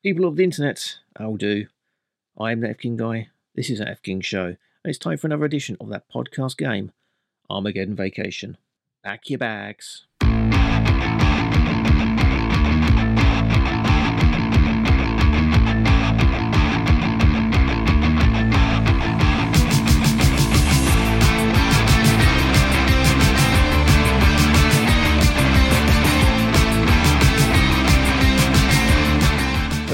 People of the internet, I'll do? I'm the F King Guy. This is the F King Show. And it's time for another edition of that podcast game, Armageddon Vacation. Pack your bags.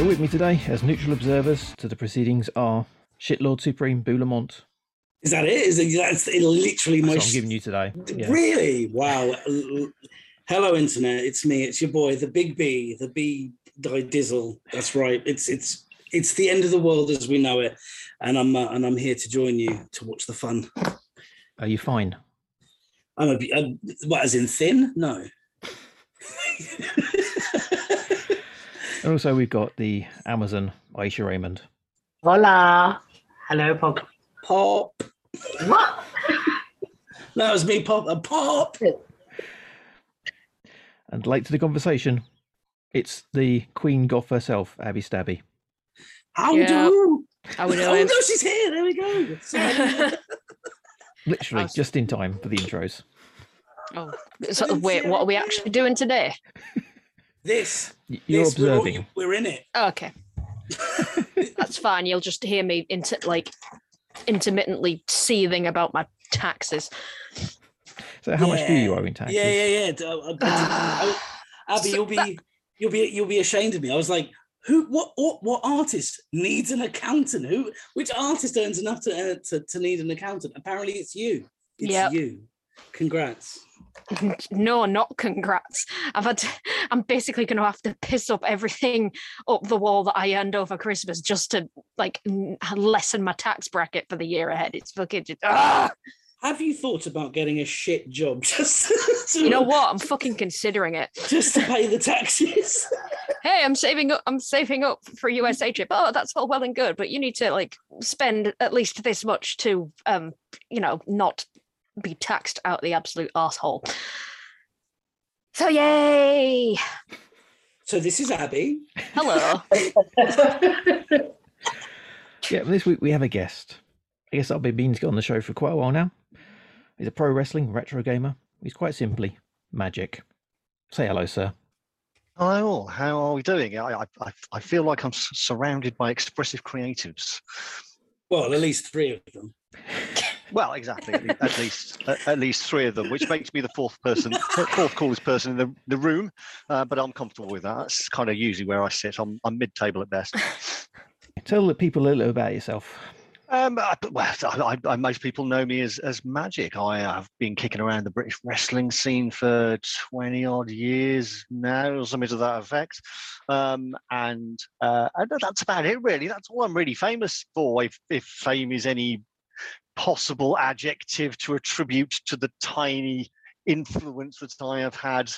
So with me today, as neutral observers to the proceedings, are Shitlord Supreme Boo Lemont. Is that it? Is it, that's literally That's my. I'm giving you today. Yeah. Really? Wow. Hello, internet. It's me. It's your boy, the Big B, the B die Dizzle. That's right. It's it's it's the end of the world as we know it, and I'm uh, and I'm here to join you to watch the fun. Are you fine? I'm a, a what as in thin? No. And also, we've got the Amazon Ayesha Raymond. Hola. Hello, Pop. Pop. What? That was me. Pop. A pop. And late to the conversation, it's the Queen Goth herself, Abbie Stabby. How Yeah. do? How we Oh no, she's here. There we go. Literally, just in time for the intros. oh, so, wait, what are we actually doing today? This. You're this, we're all- observing. We're in it. Oh, okay, that's fine. You'll just hear me inter- like intermittently seething about my taxes. So, how much do you owe in taxes? Yeah, yeah, yeah. D- I- Abbie, So you'll be you'll be you'll be ashamed of me. I was like, who? What? What? What artist needs an accountant? Who? Which artist earns enough to uh, to, to need an accountant? Apparently, it's you. It's Yep. you. Congrats. no, not congrats. I've had. To, I'm basically going to have to piss up everything up the wall that I earned over Christmas just to like lessen my tax bracket for the year ahead. It's fucking. Just, ah! Have you thought about getting a shit job just to, You know what? I'm fucking considering it. just to pay the taxes? hey, I'm saving up, I'm saving up for a USA trip. Oh, that's all well and good, but you need to like spend at least this much to um, you know, not be taxed out the absolute asshole. So yay! so this is Abbie. Hello. Yeah, but this week we have a guest. I guess I've been been on the show for quite a while now. He's a pro wrestling retro gamer. He's quite simply Majik. Say hello, sir. Hello, all. how are we doing? I, I, I- I feel like I'm surrounded by expressive creatives. Well, at least three of them. Well, exactly. At, le- at least, at, at least three of them, which makes me the fourth person, fourth coolest person in the, the room. Uh, but I'm comfortable with that. That's kind of usually where I sit. I'm, I'm mid-table at best. Tell the people a little about yourself. Um, I, well, I, I, most people know me as as Majik. I have been kicking around the British wrestling scene for twenty odd years now, or something to that effect. Um, and uh, and that's about it, really. That's all I'm really famous for. If if fame is any possible adjective to attribute to the tiny influence that I have had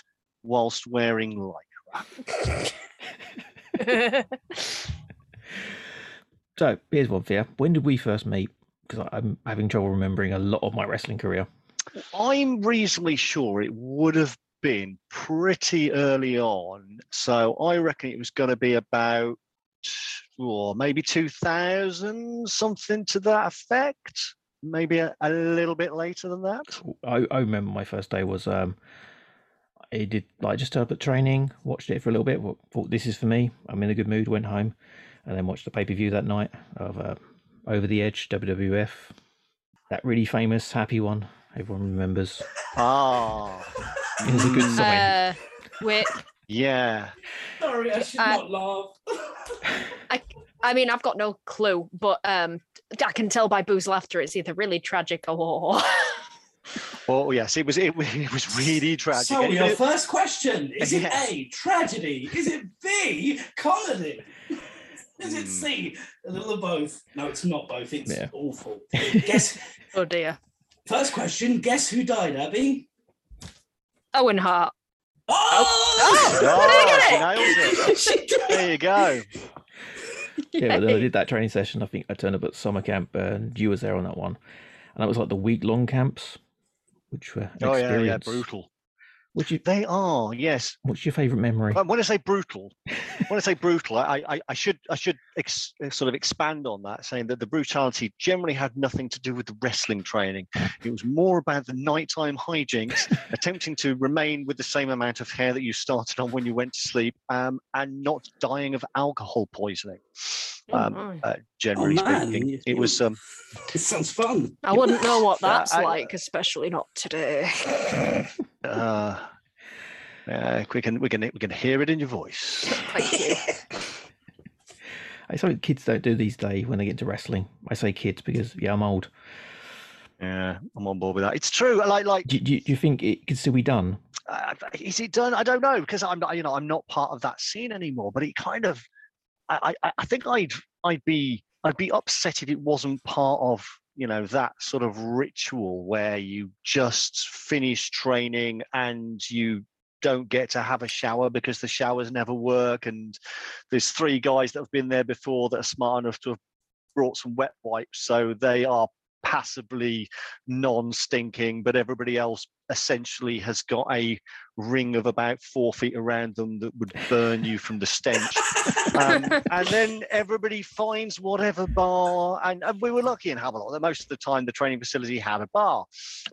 whilst wearing lycra. So here's one for you. When did we first meet? Because I'm having trouble remembering a lot of my wrestling career. I'm reasonably sure it would have been pretty early on. So I reckon it was going to be about, or maybe 2000, something to that effect. Maybe a, a little bit later than that. I, I remember my first day was um, I did like just turned up at training, watched it for a little bit, thought this is for me. I'm in a good mood, went home, and then watched the pay per view that night of uh, Over the Edge WWF. That really famous happy one, everyone remembers. Ah, It was a good Mm, sign. uh, wait, yeah. Sorry, I should Uh, not laugh. I mean, I've got no clue, but um, I can tell by Boo's laughter it's either really tragic or. Oh yes, it was. It, was- it was really tragic. So your it- first question is it Yes. A tragedy? Is it B comedy? Is it Hmm. C a little of both? No, it's not both. It's Yeah. awful. Guess oh dear. first question. Guess who died, Abbie? Owen Hart. Oh, Oh, she nailed it. She. There you go. Yeah, but then I did that training session. I think I turned up at summer camp, and you was there on that one, and that was like the week long camps, which were Oh yeah, yeah, brutal. What's your They are, yes. What's your favourite memory? When I say brutal, when I say brutal, I, I, I should I should ex, sort of expand on that, saying that the brutality generally had nothing to do with the wrestling training. It was more about the nighttime hijinks, attempting to remain with the same amount of hair that you started on when you went to sleep, um, and not dying of alcohol poisoning. Oh, Um, my. uh, generally man, speaking, you- it was. Um, It sounds fun. I wouldn't know what Uh, that's I- like, especially not today. Uh, uh, we can we can we can hear it in your voice. Thank you. It's something kids don't do these days when they get into wrestling. I say kids because yeah, I'm old. Yeah, I'm on board with that. It's true. Like like Do, do, do you think it could still be done? uh, is it done? I don't know because I'm not, you know, I'm not part of that scene anymore. But it kind of, I, I, I think I'd, I'd be, I'd be upset if it wasn't part of, you know, that sort of ritual where you just finish training and you don't get to have a shower because the showers never work, and there's three guys that have been there before that are smart enough to have brought some wet wipes, so they are passably non-stinking, but everybody else essentially has got a ring of about four feet around them that would burn you from the stench. Um, and then everybody finds whatever bar, and, and we were lucky in Hammerlock that most of the time the training facility had a bar.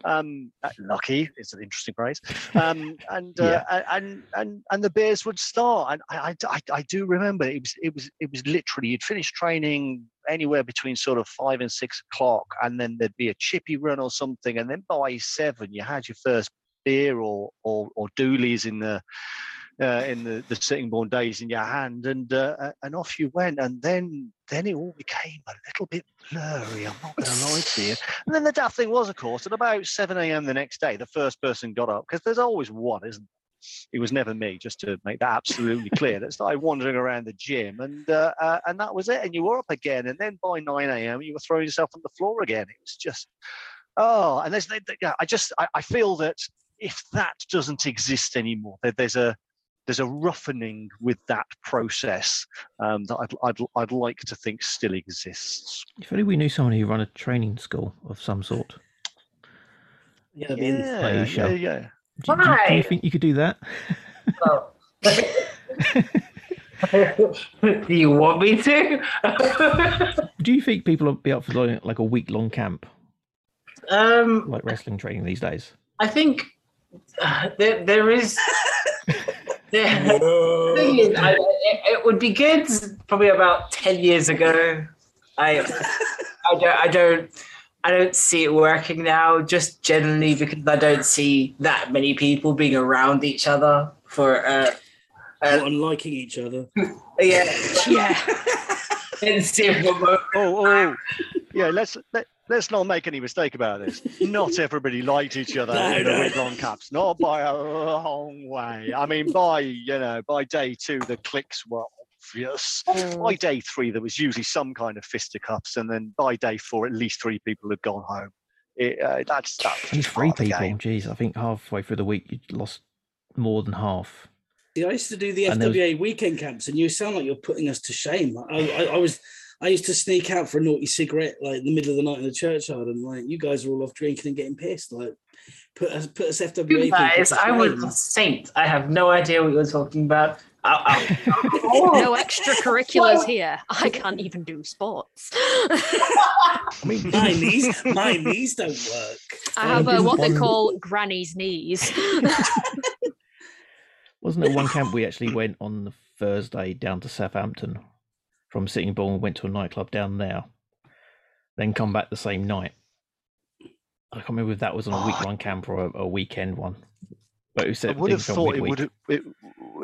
Um, uh, lucky is an interesting phrase. Um, and, uh, and and and the beers would start, and I, I, I, I do remember it was it was it was literally you'd finish training anywhere between sort of five and six o'clock, and then there'd be a chippy run or something, and then by seven you had your first beer or or, or doolies in the uh, in the, the Sittingbourne days in your hand, and uh, and off you went, and then then it all became a little bit blurry. I'm not going to lie to you. And then the daft thing was, of course, at about seven a.m. the next day, the first person got up because there's always one, isn't there? It was never me, just to make that absolutely clear. That started wandering around the gym, and uh, uh, and that was it. And you were up again, and then by nine a.m. you were throwing yourself on the floor again. It was just oh, and there's yeah, I just I, I feel that if that doesn't exist anymore, there, there's a there's a roughening with that process um, that I'd, I'd I'd like to think still exists. If only we knew someone who ran a training school of some sort. Yeah, I mean, Like Yeah, yeah, yeah. Do, do- do you think you could do that? Well, do you want me to? Do you think people would be up for like, like a week long camp, um, like wrestling training these days? I think uh, there, there is. There, Whoa. thing is, I, it, it would be good probably about 10 years ago i i don't i don't i don't see it working now just generally because i don't see that many people being around each other for uh Not unliking each other. yeah yeah. intensive remote Oh, oh, yeah. Let's let, let's not make any mistake about this. Not everybody liked each other No, in no. the week long caps. Not by a long way. I mean, by you know, by day two, the clicks were obvious. By day three, there was usually some kind of fisticuffs, and then by day four, at least three people had gone home. It, uh, that's that's Only just three part of the people. game. Jeez, I think halfway through the week you lost more than half. See, I used to do the And there was- FWA weekend camps, and you sound like you're putting us to shame. I, I, I was, I used to sneak out for a naughty cigarette like in the middle of the night in the churchyard, and like you guys are all off drinking and getting pissed. Like, put us, put us FWA. you guys i was a saint i have no idea what you're talking about I, I, No extracurriculars here. I can't even do sports. I mean, my knees, my knees don't work. I have uh, what they call granny's knees. wasn't there one camp we actually went on the Thursday down to Southampton from Sittingbourne, went to a nightclub down there, then come back the same night. I can't remember if that was on a Oh, week one camp or a, a weekend one. But it was I would have things on thought it midweek. would have it,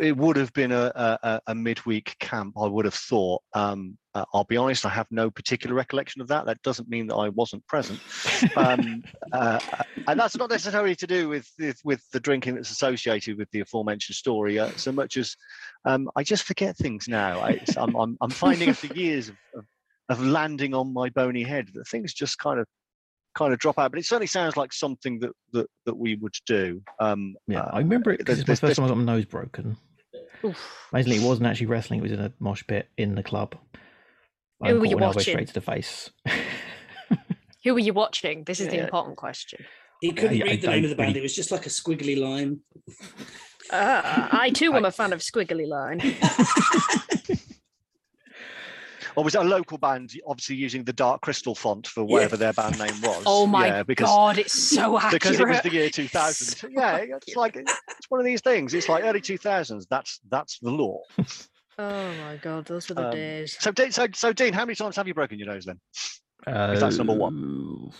it would have been a, a, a- midweek camp. I would have thought. Um, uh, I'll be honest, I have no particular recollection of that. That doesn't mean that I wasn't present, um, uh, and that's not necessarily to do with, with with the drinking that's associated with the aforementioned story, uh, so much as um, I just forget things now. I, I'm, I'm I'm finding after years of, of of landing on my bony head that things just kind of kind of drop out. But it certainly sounds like something that that, that we would do. Um, Yeah, uh, I remember it because it's my first time I got my nose broken. Oof. Amazingly, it wasn't actually wrestling; it was in a mosh pit in the club. Who were you watching? straight to the face. Who were you watching? This is the important question. He couldn't I- I read the name don't of the band. really- It was just like a squiggly line. Uh, I too am a fan of Squiggly Line. Or was it a local band, obviously using the Dark Crystal font for whatever their band name was? Oh my yeah, because, god, it's so accurate. Because it was the year 2000. yeah, it's like it's one of these things. It's like early 2000s. That's that's the law. oh my god, those were the Um, days. So, Dean- so, so Dean, how many times have you broken your nose then? Uh, that's number one.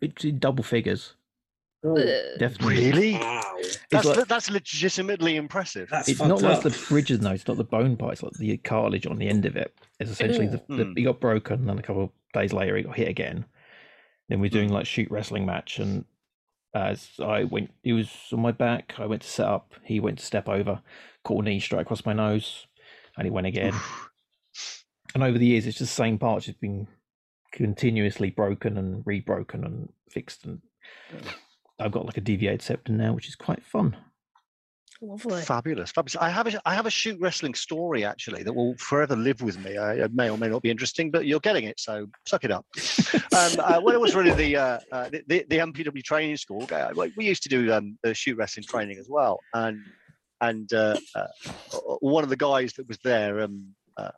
It's in double figures, Oh, definitely. Really? wow. That's like- that's legitimately impressive. That's It's fucked not like the fridges, though. It's not the bone part. It's like the cartilage on the end of it. It's essentially the, the Mm. he got broken, and then a couple of days later he got hit again. Then we are doing Mm. like shoot wrestling match, and as I went, he was on my back. I went to set up. He went to step over, caught a knee straight across my nose, and he went again. and over the years, it's just the same part. It's been continuously broken and rebroken and fixed. And I've got like a deviated septum now, which is quite fun. Lovely. Fabulous, fabulous. I have a I have a shoot wrestling story actually that will forever live with me. I, it may or may not be interesting, but you're getting it, so suck it up. um, uh, when it was really the, uh, uh, the the the MPW training school, we- we used to do um, the shoot wrestling training as well, and and uh, uh, one of the guys that was there. Um, uh,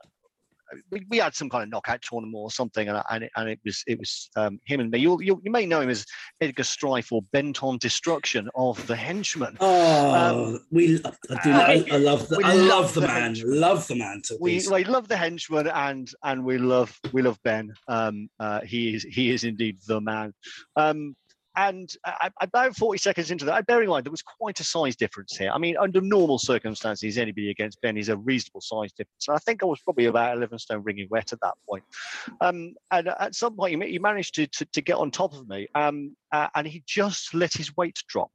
we, we had some kind of knockout tournament or something, and, I- and, it, and it was it was um, him and me. You, you you may know him as Edgar Strife or Bent on Destruction of the Henchman. Oh, we. I, do, I, I love the. I love love the the man. henchman. Love the man. To we, we love the henchman and and we love we love Ben. Um, uh, he is he is indeed the man. Um, and about 40 seconds into that, bear in mind there was quite a size difference here. I mean, under normal circumstances, anybody against Ben is a reasonable size difference. And I think I was probably about 11 stone ringing wet at that point. Um, and at some point, he, he managed to, to, to get on top of me, um, uh, and he just let his weight drop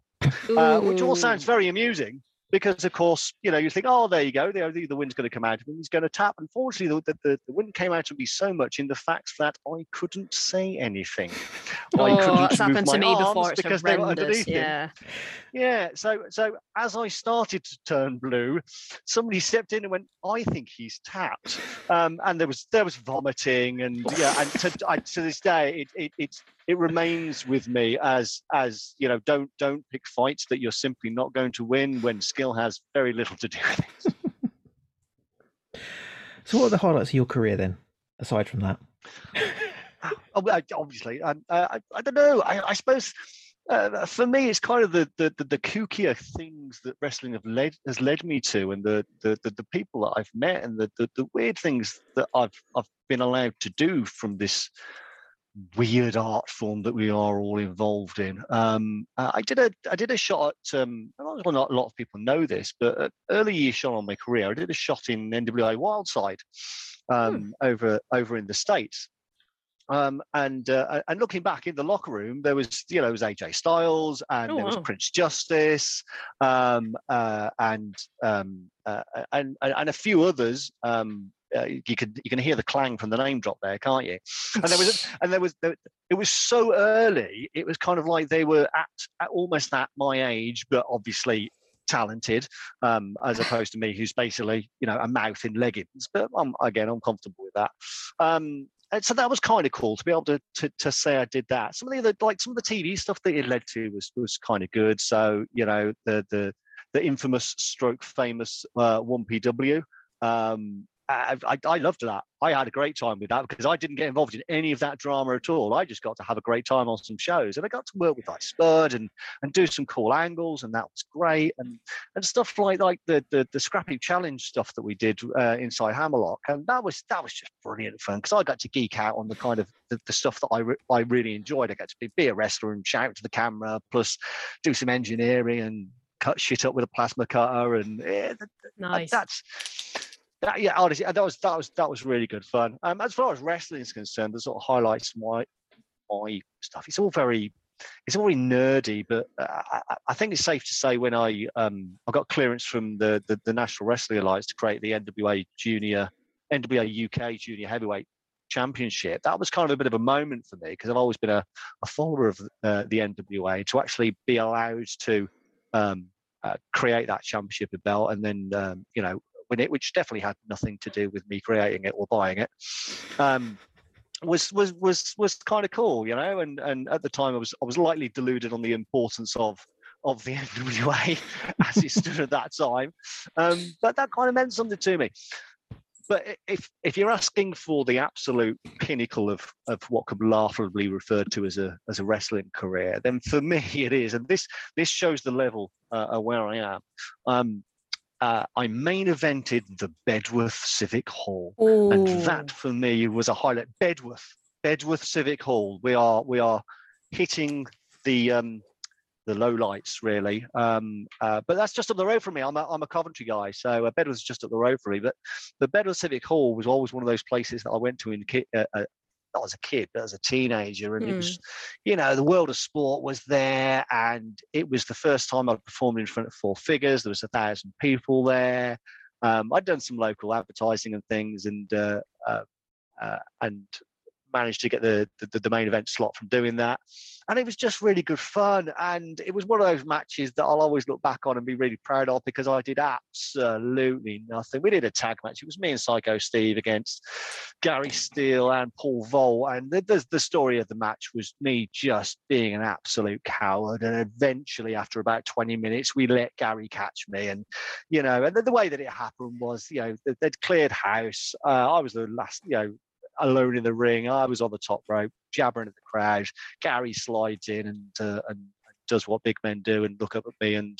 uh, which all sounds very amusing because, of course, you know, you think, oh, there you go, the, the wind's going to come out of him, he's going to tap. Unfortunately, the, the, the wind came out of me so much in the fact that I couldn't say anything. I Oh, couldn't that's happened to me before. It's because they were underneath him. Yeah. Yeah, so so as I started to turn blue, somebody stepped in and went, "I think he's tapped," um, and there was there was vomiting, and yeah, and to, I, to this day, it it it's it remains with me as as you know, don't don't pick fights that you're simply not going to win when skill has very little to do with it. So, what are the highlights of your career then, aside from that? Oh, I- obviously, um, uh, I, I don't know. I, I suppose uh, for me, it's kind of the, the the the kookier things that wrestling have led has led me to, and the the the, the people that I've met, and the, the the weird things that I've I've been allowed to do from this weird art form that we are all involved in. Um, I did a I did a shot at um, well, not a lot of people know this, but uh, early shot on my career, I did a shot in NWA Wildside um, over over in the states. Um, and uh, and looking back in the locker room, there was you know it was AJ Styles and Oh, there was wow. Prince Justice um, uh, and, um, uh, and and and a few others. Um, uh, you can you can hear the clang from the name drop there, can't you? And there was and there was there, it was so early. It was kind of like they were at, at almost at my age, but obviously talented, um, as opposed to me, who's basically you know a mouth in leggings. But I'm, again, I'm comfortable with that. Um, and so that was kind of cool to be able to, to to say I did that. Some of the other like some of the TV stuff that it led to was was kind of good. So you know the the the infamous stroke famous uh, one PW. Um, I, I, I loved that. I had a great time with that because I didn't get involved in any of that drama at all. I just got to have a great time on some shows, and I got to work with like Spurred and and do some cool angles, and that was great. And and stuff like like the the, the Scrapheap Challenge stuff that we did uh, inside Hammerlock, and that was that was just brilliant fun because I got to geek out on the kind of the, the stuff that I re- I really enjoyed. I got to be, be a wrestler and shout to the camera, plus do some engineering and cut shit up with a plasma cutter, and yeah, Nice. that's that, yeah, honestly, that was that was that was really good fun. Um, as far as wrestling is concerned, the sort of highlights my my stuff. It's all very it's all very nerdy, but uh, I, I- I think it's safe to say when I um I got clearance from the, the the National Wrestling Alliance to create the NWA Junior NWA UK Junior Heavyweight Championship. That was kind of a bit of a moment for me because I've always been a, a follower of uh, the NWA to actually be allowed to um, uh, create that championship belt and then um, you know win it, which definitely had nothing to do with me creating it or buying it. Um, was was was was kind of cool, you know. And and at the time, I was I was lightly deluded on the importance of of the NWA as it stood at that time. Um, but that kind of meant something to me. But if if you're asking for the absolute pinnacle of of what could laughably referred to as a as a wrestling career, then for me it is, and this this shows the level uh, where I am. Um, uh, I main evented the Bedworth Civic Hall, Ooh. and that for me was a highlight. Bedworth, Bedworth Civic Hall. We are we are hitting the um, the low lights really. Um, uh, but that's just up the road from me. I'm a, I'm a Coventry guy, so uh, Bedworth's just up the road for me. But the Bedworth Civic Hall was always one of those places that I went to in ki- uh, uh, not as a kid, but as a teenager, and it was, you know, the world of sport was there, and it was the first time I'd performed in front of four figures. There was a thousand people there. Um, I'd done some local advertising and things, and uh, uh, uh, and managed to get the, the the main event slot from doing that. And it was just really good fun. And it was one of those matches that i'll always look back on and be really proud of because i did absolutely nothing. We did a tag match. It was me and psycho steve against gary steele and paul Vol, and the, the, the story of the match was me just being an absolute coward. And eventually after about 20 minutes we let gary catch me. And you know and the, the way that it happened was you know they'd cleared house. Uh, i was the last you know alone in the ring. I was on the top rope, jabbering at the crowd. Gary slides in and uh, and does what big men do and look up at me and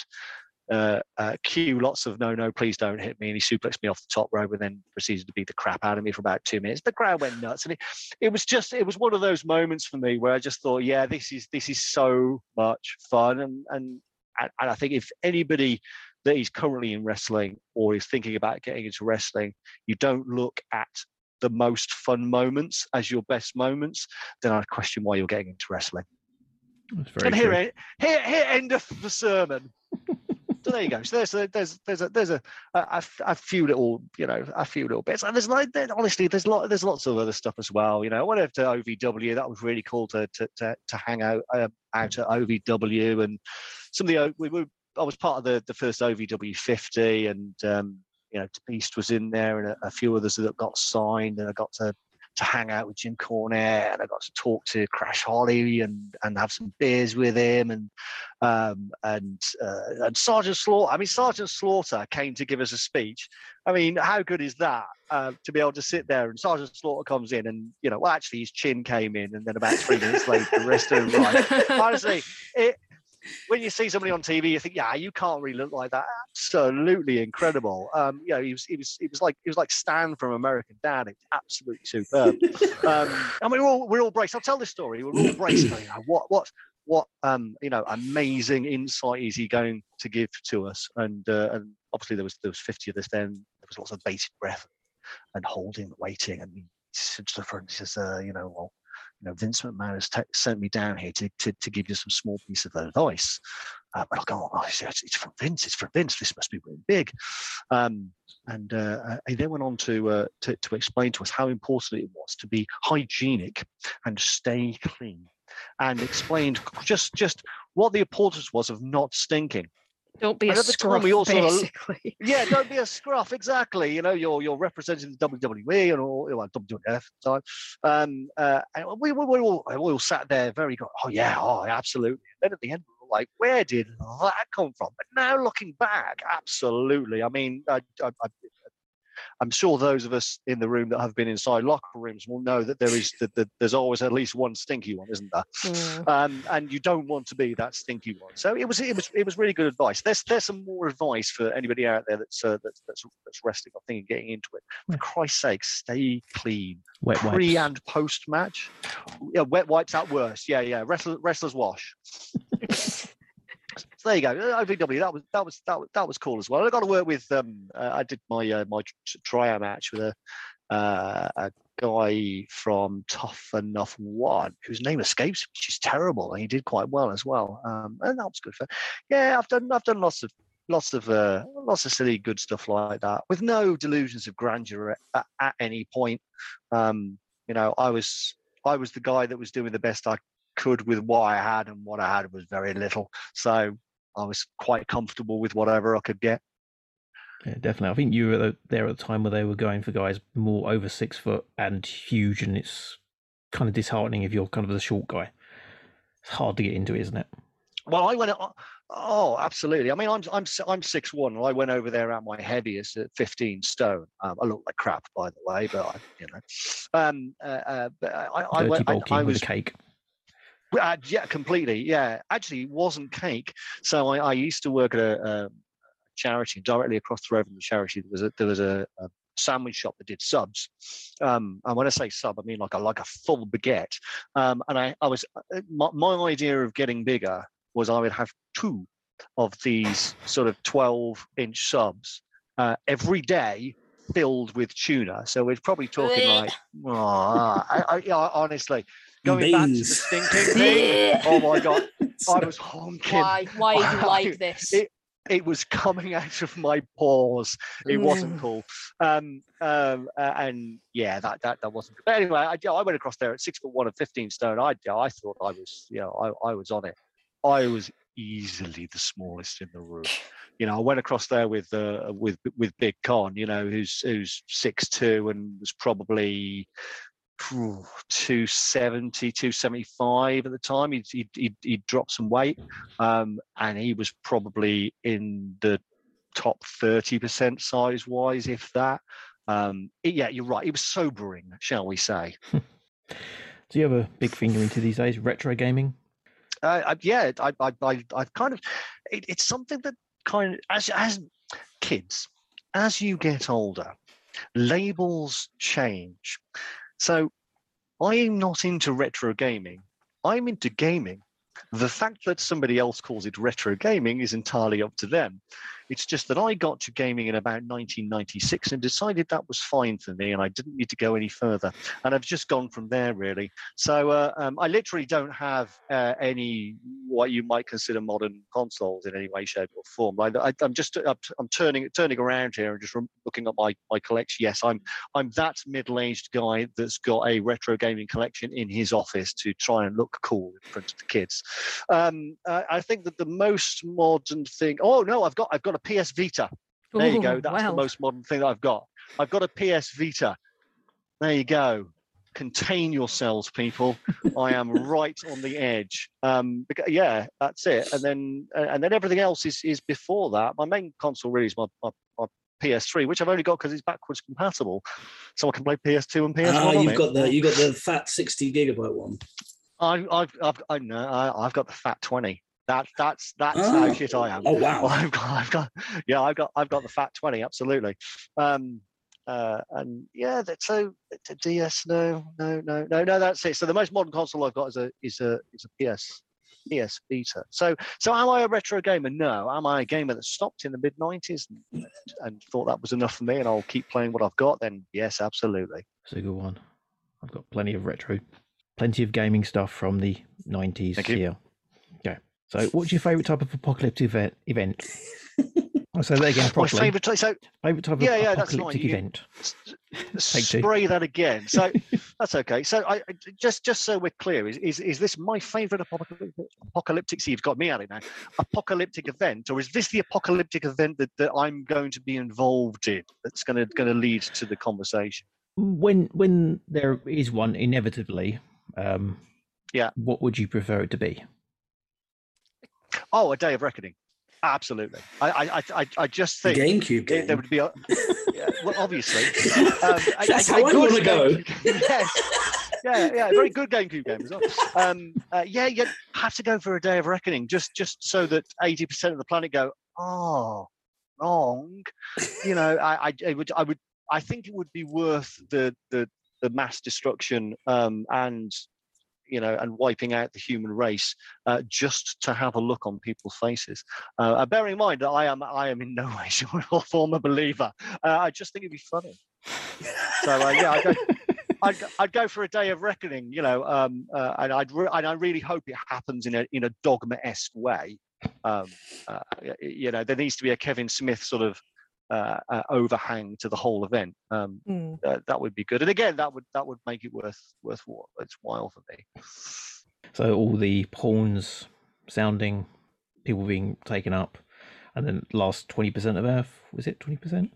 uh, uh, cue lots of no, no, please don't hit me. And he suplexed me off the top rope and then proceeded to beat the crap out of me for about two minutes. The crowd went nuts, and it, it was just it was one of those moments for me where I just thought, yeah, this is this is so much fun, and and and I think if anybody that is currently in wrestling or is thinking about getting into wrestling, you don't look at the most fun moments as your best moments, then I question why you're getting into wrestling. That's very and here, true. e- here, end of the sermon. so there you go. So there's a, there's there's a there's a few little you know a few little bits. And there's like there- honestly there's lot there's lots of other stuff as well. You know, I went over to OVW. That was really cool to to to, to hang out um, out at OVW and some of the we were. I was part of the the first OVW 50 and. um you know, Beast was in there and a, a few others that got signed, and I got to to hang out with Jim Cornette, and I got to talk to Crash Holly and and have some beers with him, and um, and uh, and Sergeant Slaughter. I mean, Sergeant Slaughter came to give us a speech. I mean, how good is that uh, to be able to sit there and Sergeant Slaughter comes in, and you know, well, actually, his chin came in, and then about three minutes later, the rest of him right. Honestly, it when you see somebody on TV, you think, yeah, you can't really look like that. Absolutely incredible. Um, you know, he was, he was, he was like, he was like Stan from American Dad. It's absolutely superb. um, and we're all, we're all braced. I'll tell this story. We're all braced. You know, what, what, what, um, you know, amazing insight is he going to give to us? And, uh, and obviously there was, there was 50 of us then. There was lots of bated breath and holding, waiting. And he said to the front, he says, uh, you know, well, you know, Vince McMahon has te- sent me down here to, to, to give you some small piece of advice. Uh, but I'll go, oh, it's, it's from Vince, it's from Vince, this must be really big. Um, and uh, he then went on to, uh, to, to explain to us how important it was to be hygienic and stay clean and explained just, just what the importance was of not stinking. Don't be a And time, scruff, we also- basically. Yeah, don't be a scruff. Exactly. You know, you're you're representing the WWE and all, well, WWF time. Um, uh, and we, we, we all we all sat there very good. Oh yeah, oh absolutely. And then at the end, we were like, where did that come from? But now looking back, absolutely. I mean, I, I, I, I'm sure those of us in the room that have been inside locker rooms will know that there is that, that there's always at least one stinky one, isn't there? Mm. um, and you don't want to be that stinky one. So it was it was it was really good advice. There's there's some more advice for anybody out there that's uh, that's, that's that's wrestling or thinking getting into it. For Christ's sake, stay clean Wet pre wipes. and post match. Yeah, wet wipes at worst. Yeah, yeah. Wrestler, wrestlers wash. So there you go. Uh, OVW. That was that was that was that was cool as well. I got to work with. Um, uh, I did my uh, my tr- match with a uh, a guy from Tough Enough One whose name escapes, which is terrible, and he did quite well as well. Um, and that was good for. Yeah, I've done I've done lots of lots of uh, lots of silly good stuff like that with no delusions of grandeur at, at any point. Um, you know, I was I was the guy that was doing the best I could with what I had, and what I had was very little. So I was quite comfortable with whatever I could get. Yeah, definitely. I think you were there at the time where they were going for guys more over six foot and huge, and it's kind of disheartening if you're kind of the short guy. It's hard to get into, it, isn't it? Well, I went. Oh, absolutely. I mean, I'm I'm I'm six one, and I went over there at my heaviest at 15 stone. Um, I look like crap, by the way, but I, you know, um, uh, uh, but I, I, went, I, I with was cake. Uh, yeah, completely. Yeah, actually, it wasn't cake. So I, I used to work at a, a charity directly across the road from the charity. There was a there was a, a sandwich shop that did subs. Um, and when I say sub, I mean like a like a full baguette. Um, and I I was uh, my, my idea of getting bigger was I would have two of these sort of 12 inch subs uh, every day filled with tuna. So we're probably talking like, oh, I, I, honestly, going back to the stinking thing. oh my god, I was honking. Why? Why do you like this? It, it was coming out of my pores. It wasn't Mm. cool. Um, um, uh, and yeah, that that that wasn't. But anyway, I, yeah, I went across there at six foot one and fifteen stone. I yeah, I thought I was, you know, I, I was on it. I was easily the smallest in the room. You know, I went across there with uh, with with Big Con, you know, who's who's six two and was probably. Phew, 270 275 at the time. He'd, he'd, he'd, he'd dropped some weight um, and he was probably in the top 30% size wise if that. Um, yeah you're right. It was sobering shall we say. Do you have a big finger into these days? Retro gaming? uh, I, yeah I, I, I, I've kind of it, it's something that kind of as as kids as you get older labels change so i'm not into retro gaming. I'm into gaming. The fact that somebody else calls it retro gaming is entirely up to them it's just that i got to gaming in about 1996 and decided that was fine for me and i didn't need to go any further and i've just gone from there really so uh, um, I literally don't have uh, any what you might consider modern consoles in any way, shape, or form. I, I'm just I'm, I'm turning turning around here and just looking at my my collection. Yes, I'm I'm that middle-aged guy that's got a retro gaming collection in his office to try and look cool in front of the kids. Um, uh, I think that the most modern thing. Oh no, I've got I've got a PS Vita. There you go. Ooh, That's the most modern thing that I've got. I've got a PS Vita. There you go. Contain yourselves, people. I am right on the edge. Um, beca- yeah, that's it. And then uh, and then everything else is is before that. My main console really is my, my, my PS3, which I've only got because it's backwards compatible, so I can play PS2 and PS1 Ah, you've it. got the you got the fat 60 gigabyte one. I, I've I've I know I, I've got the Fat 20. That that's that's Oh. how shit I am. Oh wow. I've got, I've got, yeah, I've got, I've got the Fat Twenty, absolutely. Um, uh, and yeah, that, so DS, no, no, no, no, no, that's it. So the most modern console I've got is a is a is a PS PS Vita. So so am I a retro gamer? No. Am I a gamer that stopped in the mid '90s and, and thought that was enough for me, and I'll keep playing what I've got? Then yes, absolutely. It's a good one. I've got plenty of retro, plenty of gaming stuff from the 90s Thank you. here. Okay. So, what's your favourite type of apocalyptic event? event? I'll say that again My properly. favourite. So Favourite type of Yeah, yeah, that's fine. apocalyptic You- event. s- Take two. spray that again. So that's okay. So I I- just just so we're clear, is is, is this my favourite apocalyptic, apocalyptic? See, you've got me at it now. Apocalyptic event, or is this the apocalyptic event that, that I'm going to be involved in? That's going to going to lead to the conversation. When when there is one, inevitably, um, Yeah. what would you prefer it to be? Oh, a day of reckoning. Absolutely. I I I, I- just think GameCube there- game. there would be. A, yeah, well, obviously. Um, That's a- how I good wanna go. Yes. Yeah, yeah, very good GameCube game as well. Um, uh, yeah, you have to go for a day of reckoning, just just so that eighty percent of the planet go, oh, wrong. You know, I, I, I would, I would, I think it would be worth the the the mass destruction um, and you know and wiping out the human race uh, just to have a look on people's faces. Uh, bearing in mind that I am I am in no way, a believer. Uh, I just think it'd be funny. So uh, yeah, I'd go, I'd, I'd go for a day of reckoning, you know, um, uh, and I'd re- and I really hope it happens in a in a dogma esque way. Um, uh, you know, there needs to be a Kevin Smith sort of uh, uh, overhang to the whole event. Um, Hmm. uh, that would be good, and again, that would that would make it worth worth its while for me. So all the horns sounding, people being taken up, and then last twenty percent of Earth was it twenty percent?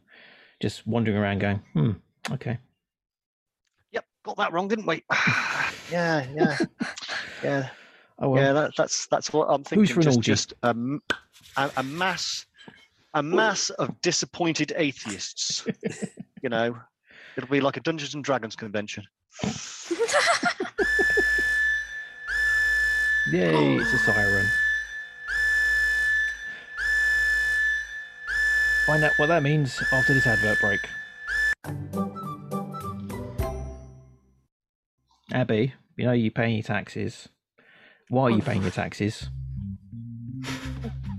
Just wandering around, going, hmm, okay. Yep, got that wrong, didn't we? Yeah, yeah, yeah, Oh well. yeah. That, that's that's what I'm thinking. for an just orgy? just a, m- a- a mass, a mass of disappointed atheists. you know, it'll be like a Dungeons and Dragons convention. Yay! It's a siren. Find out what that means after this advert break. Abbie, you know you paying your taxes. Why are you paying your taxes?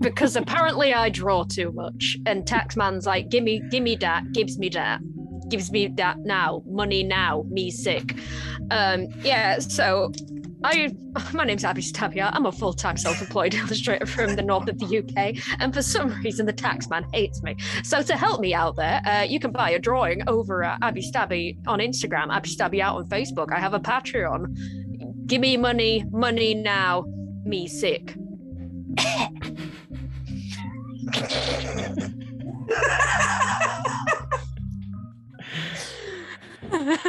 Because apparently I draw too much, and taxman's like, "Give me, give me that, gives me that, gives me that now, money now, me sick." Um, yeah, so I, my name's Abbie Stabby. I'm a full-time self-employed illustrator from the north of the UK, and for some reason the taxman hates me. So to help me out there, uh, you can buy a drawing over at Abbie Stabby on Instagram, Abbie Stabby out on Facebook. I have a Patreon. Give me money, money now, me sick.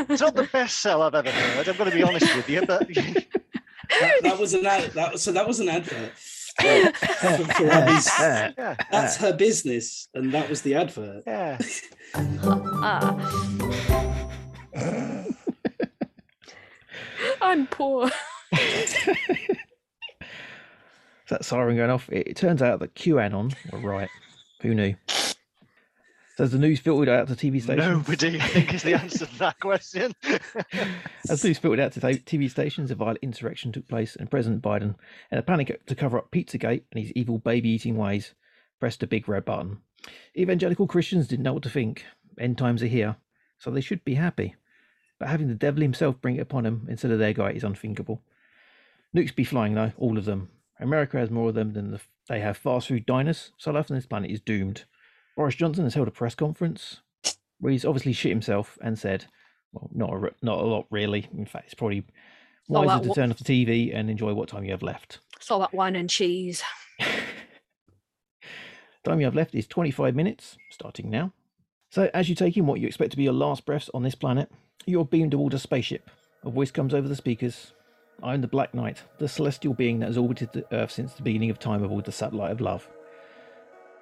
It's not the best sell I've ever heard. I'm going to be honest with you, but That, that was an ad. That was, so that was an advert. for- for- for Abbie's- yeah, that's her business, and that was the advert. yeah. Ah. I'm poor. that siren going off. It, it turns out that QAnon were right. Who knew? So as the news filtered out to TV stations, Nobody, I think, is the answer to that question. as news filtered out to TV stations, a violent insurrection took place, and President Biden, in a panic to cover up Pizzagate and his evil baby-eating ways, pressed a big red button. Evangelical Christians didn't know what to think. End times are here, so they should be happy. But having the devil himself bring it upon them instead of their guy is unthinkable. Nukes be flying though, all of them. America has more of them than the, they have fast food diners, so life on this planet is doomed. Boris Johnson has held a press conference where he's obviously shit himself and said, well, not a, not a lot really. In fact, it's probably wiser to turn off the TV and enjoy what time you have left. All that wine and cheese. Time you have left is 25 minutes, starting now. So, as you take in what you expect to be your last breaths on this planet, you're beamed toward a spaceship. A voice comes over the speakers. I am the Black Knight, the celestial being that has orbited the Earth since the beginning of time aboard the satellite of love.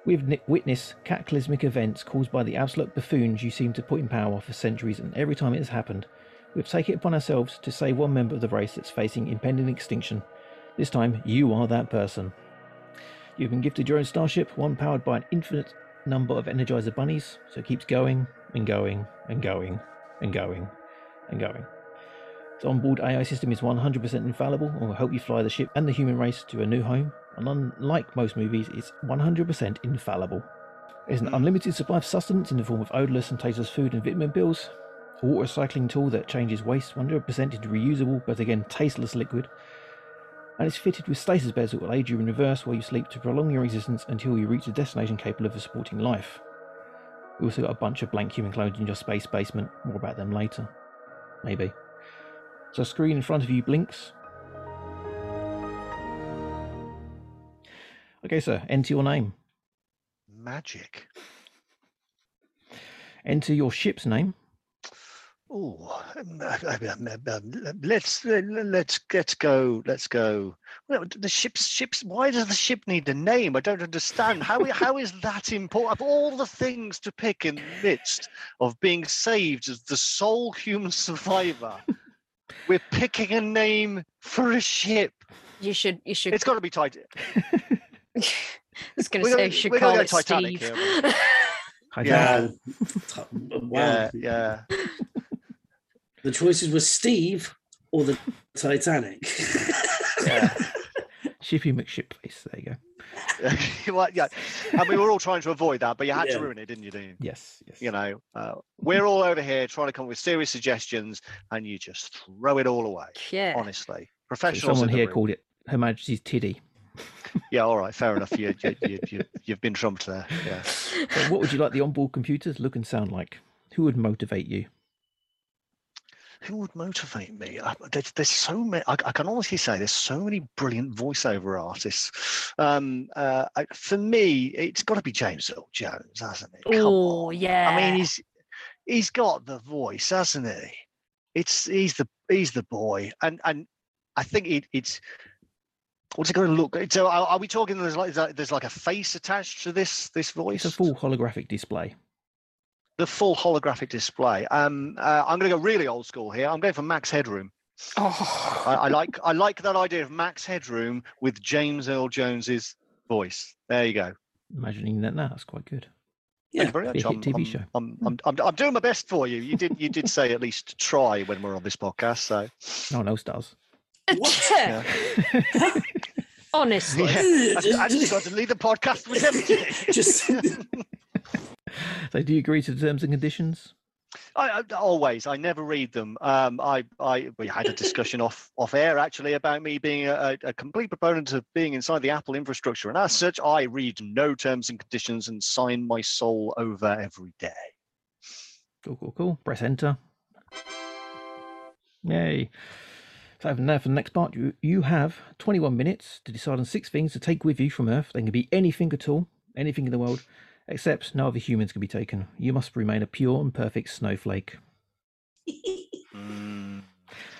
We have ni- witnessed cataclysmic events caused by the absolute buffoons you seem to put in power for centuries, and every time it has happened, we have taken it upon ourselves to save one member of the race that's facing impending extinction. This time, you are that person. You've been gifted your own starship, one powered by an infinite number of Energizer bunnies, so it keeps going and going and going and going and going. The onboard AI system is 100% infallible and will help you fly the ship and the human race to a new home, and unlike most movies, it's 100% infallible. There's an unlimited supply of sustenance in the form of odorless and tasteless food and vitamin pills, a water recycling tool that changes waste 100% into reusable but again tasteless liquid, and it's fitted with stasis beds that will aid you in reverse while you sleep to prolong your existence until you reach a destination capable of supporting life. We also got a bunch of blank human clones in your space basement. More about them later. Maybe. So a screen in front of you blinks. Okay, sir, enter your name. Majik. Enter your ship's name. Oh, let's let's let's go. Let's go. Well, the ship's ships. Why does the ship need a name? I don't understand. How how is that important? Of all the things to pick in the midst of being saved as the sole human survivor, we're picking a name for a ship. You should. You should. It's got to be tight. I was going to we're say gonna- should we're gonna call go it Titanic Steve. here, Yeah. Wow. Yeah, yeah. The choices were Steve or the Titanic. yeah. Shippy McShipface. There you go. well, yeah. And we were all trying to avoid that, but you had Yeah. to ruin it, didn't you, Dean? Yes, yes. You know, uh, we're all over here trying to come up with serious suggestions, and you just throw it all away. Yeah. Honestly, So professionals. someone here room. called it Her Majesty's Tiddy. Yeah, all right, fair enough. You, you, you, you, you've been trumped there. Yeah. So what would you like the onboard computers look and sound like? Who would motivate you? Who would motivate me? I, there's, there's so many. I, I can honestly say there's so many brilliant voiceover artists. Um, uh, I, for me, it's got to be James Earl Jones, hasn't it? Oh yeah. I mean, he's he's got the voice, hasn't he? it's he's the he's the boy, and and I think it, it's what's it going to look? So are, are we talking? There's like there's like a face attached to this this voice. It's a full holographic display. The full holographic display. Um, uh, I'm going to go really old school here. I'm going for Max Headroom. Oh, I, I like I like that idea of Max Headroom with James Earl Jones's voice. There you go. Imagining that now, that's quite good. Thank you very much. I'm, TV I'm- show. I'm, I'm, I'm, I'm doing my best for you. You did you did say at least try when we're on this podcast. So No one else does. Yeah. honestly. yeah, I, I just got to leave the podcast with empty. Just So, do you agree to the terms and conditions? I, I always, I never read them. Um, I, I, we had a discussion off off air actually about me being a, a complete proponent of being inside the Apple infrastructure, and as such, I read no terms and conditions and sign my soul over every day. Cool, cool, cool. Press enter. Yay. So now for the next part, you, you have 21 minutes to decide on six things to take with you from Earth. They can be anything at all, anything in the world, except no other humans can be taken. You must remain a pure and perfect snowflake. Mm,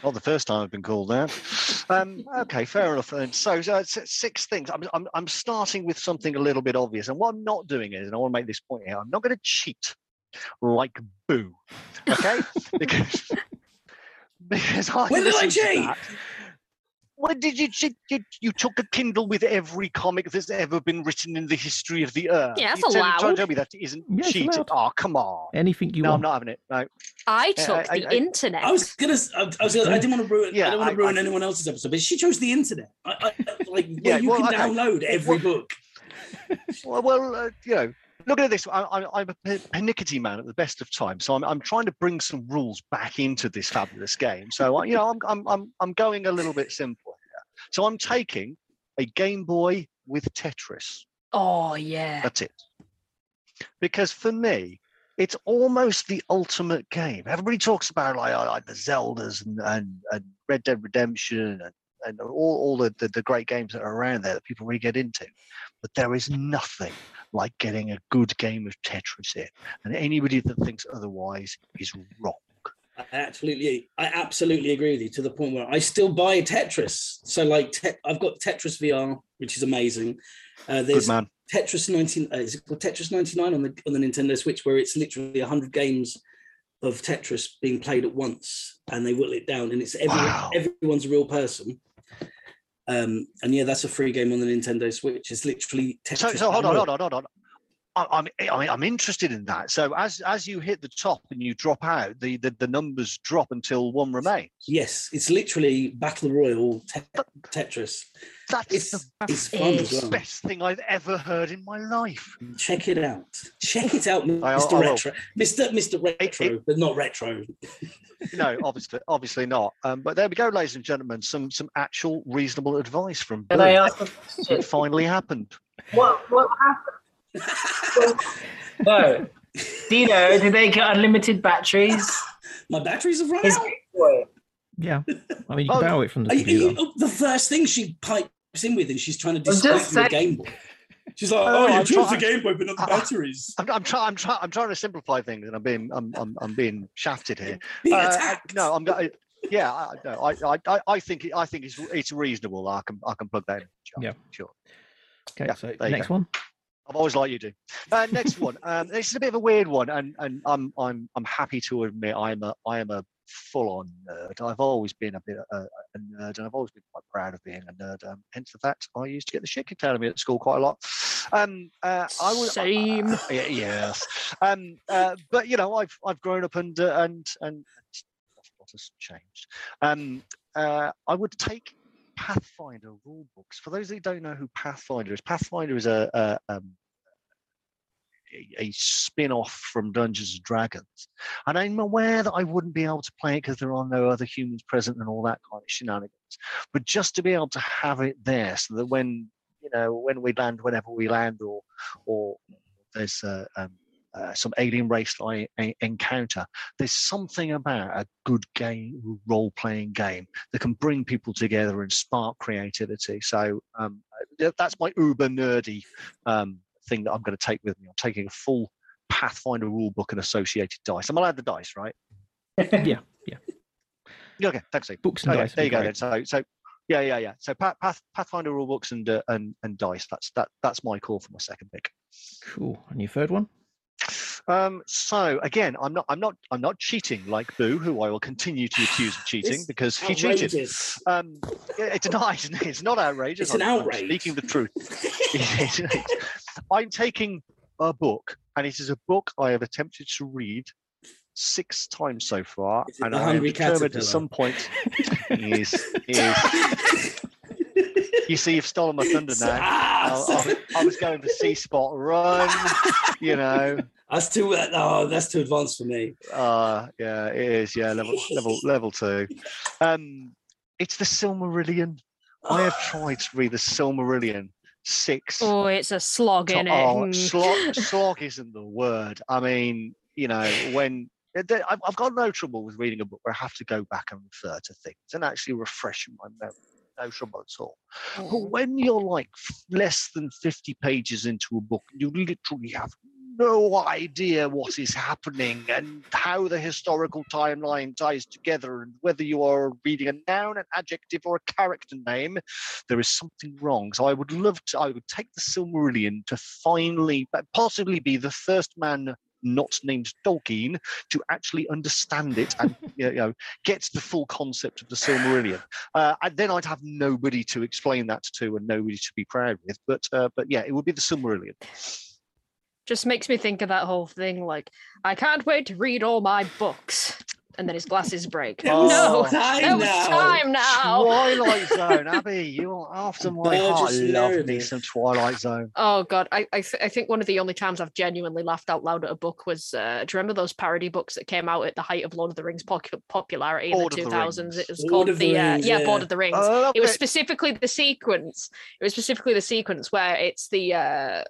Not the first time I've been called that. Um, okay, fair enough. Then. So, uh, s- six things. I'm, I'm, I'm starting with something a little bit obvious, and what I'm not doing is, and I want to make this point here, I'm not going to cheat like Boo, okay? because because I When did I listened to cheat? That. When did you? You, you took a Kindle with every comic that's ever been written in the history of the earth. Yeah, that's you tell, try allowed. to tell me that isn't Yeah, cheating. Oh, come on. Anything you want. no, I'm not having it. No. I took I- the I- internet. I was gonna. s- I, I was. Gonna, I didn't want to ruin. Yeah, I don't want to ruin I- anyone else's episode, but she chose the internet. I, I, like, Yeah, where you well, can okay. download every Well- book. Well, well uh, you know, look at this. I, I, I'm a per- pernickety man at the best of times, so I'm, I'm trying to bring some rules back into this fabulous game. So, I- you know, I'm, I'm, I'm, I'm going a little bit simple here. So I'm taking a Game Boy with Tetris. oh yeah. That's it. Because for me, it's almost the ultimate game. Everybody talks about like, uh, like the Zeldas and, and, and Red Dead Redemption and, and all, all the, the, the great games that are around there that people really get into. But there is nothing like getting a good game of Tetris in. And anybody that thinks otherwise is wrong. I absolutely, I absolutely agree with you to the point where I still buy Tetris. So, like, te- I've got Tetris VR, which is amazing. Uh, Good there's man. Tetris 19. Uh, is it called Tetris 99 on the on the Nintendo Switch, where it's literally 100 games of Tetris being played at once, and they whittle it down, and it's everyone, Wow. everyone's a real person. Um, and yeah, that's a free game on the Nintendo Switch. It's literally Tetris. So, so hold on, hold on, hold on. I- I'm, I'm, I'm interested in that. So as as you hit the top and you drop out, the, the, the numbers drop until one remains. Yes, it's literally Battle Royale te- Tetris. That's It's the it's fun as well. best thing I've ever heard in my life. Check it out. Check it out, I- I Mr. Retro. Mr. Mr. Retro, but not retro. No, obviously, obviously not. Um, but there we go, ladies and gentlemen. Some some actual reasonable advice from Can Boo. I ask a question? It finally happened. What what happened? No. Dino, did they get unlimited batteries? My batteries have run His out. boy. Yeah. I mean, you can Oh, borrow it from the Are computer. you- oh, the first thing she pipes in with, and she's trying to I'm display the saying- Game Boy. She's like, Oh, "Oh, you I'm chose the trying- Game Boy, but not the batteries." I'm, I'm trying. I'm trying. I'm trying to simplify things, and I'm being. I'm. I'm, I'm being shafted here. Being Uh, no, I'm. I, yeah, I, no, I, I, I- I think. it- I think it's. It's reasonable. I can. I can plug that in. Sure, Yeah. Sure. Okay, yeah, so there next one. I've always liked you do. Uh, next one. Um, this is a bit of a weird one, and and I'm I'm I'm happy to admit I'm a I am a full-on nerd. I've always been a bit a, a nerd, and I've always been quite proud of being a nerd. Um, hence the fact I used to get the shit kicked out of me at school quite a lot. Um, uh, I would. Same. Uh, yeah, yes. Um, uh, but you know, I've I've grown up and uh, and and what has changed. Um, uh, I would take Pathfinder rule books. For those who don't know who Pathfinder is, Pathfinder is a, a, um, a, a spin-off from Dungeons and Dragons, and I'm aware that I wouldn't be able to play it because there are no other humans present and all that kind of shenanigans. But just to be able to have it there, so that when you know when we land, whenever we land, or or there's uh, um, uh, some alien race that I encounter, there's something about a good game, role-playing game that can bring people together and spark creativity. So um, that's my uber nerdy um, thing that I'm going to take with me. I'm taking a full Pathfinder rule book and associated dice. I'm allowed the dice, right? Yeah, yeah. Okay, thanks. Steve. Books and Okay, dice. there you go. great. Then. So, so yeah, yeah, yeah. So Path, Path, Pathfinder rule books and uh, and and dice. That's that. That's my call for my second pick. Cool. And your third one? Um, so again, I'm not, I'm not, I'm not cheating like Boo, who I will continue to accuse of cheating It's because he cheated. Um, it's not, it's not outrageous. It's an I'm- I'm outrage. speaking the truth. It. I'm taking a book, and it is a book I have attempted to read six times so far, and I am determined at some point. is is you see, you've stolen my thunder now. I, I- I was going for C Spot Run, you know. that's too. uh, Oh, that's too advanced for me. Uh yeah, it is. Yeah, level level level two. Um, it's the Silmarillion. I have tried to read the Silmarillion six. Oh, it's a slog to- in it. oh, Hmm. slog, slog isn't the word. I mean, you know, when I've I've got no trouble with reading a book where I have to go back and refer to things and actually refresh my memory. No trouble at all. But mm-hmm. when you're like less than 50 pages into a book, you literally have no idea what is happening and how the historical timeline ties together, and whether you are reading a noun, an adjective, or a character name, there is something wrong. So I would love to, I would take the Silmarillion to finally, but possibly be the first man not named Tolkien to actually understand it and you know get the full concept of the Silmarillion. Uh, and then I'd have nobody to explain that to and nobody to be proud with. But uh, but yeah, it would be the Silmarillion. Just makes me think of that whole thing like, I can't wait to read all my books. And then his glasses break. Oh, no, time was time now. Twilight Zone, Abbie, you are after my heart. Burgess Love me some Twilight Zone. Oh god, I I, th- I think one of the only times I've genuinely laughed out loud at a book was uh, do you remember those parody books that came out at the height of Lord of the Rings popu- popularity Lord in the the 2000s? It was Lord called of the the, uh, Rings, yeah, yeah. Lord of the Rings. It was it. specifically the sequence. It was specifically the sequence where it's the uh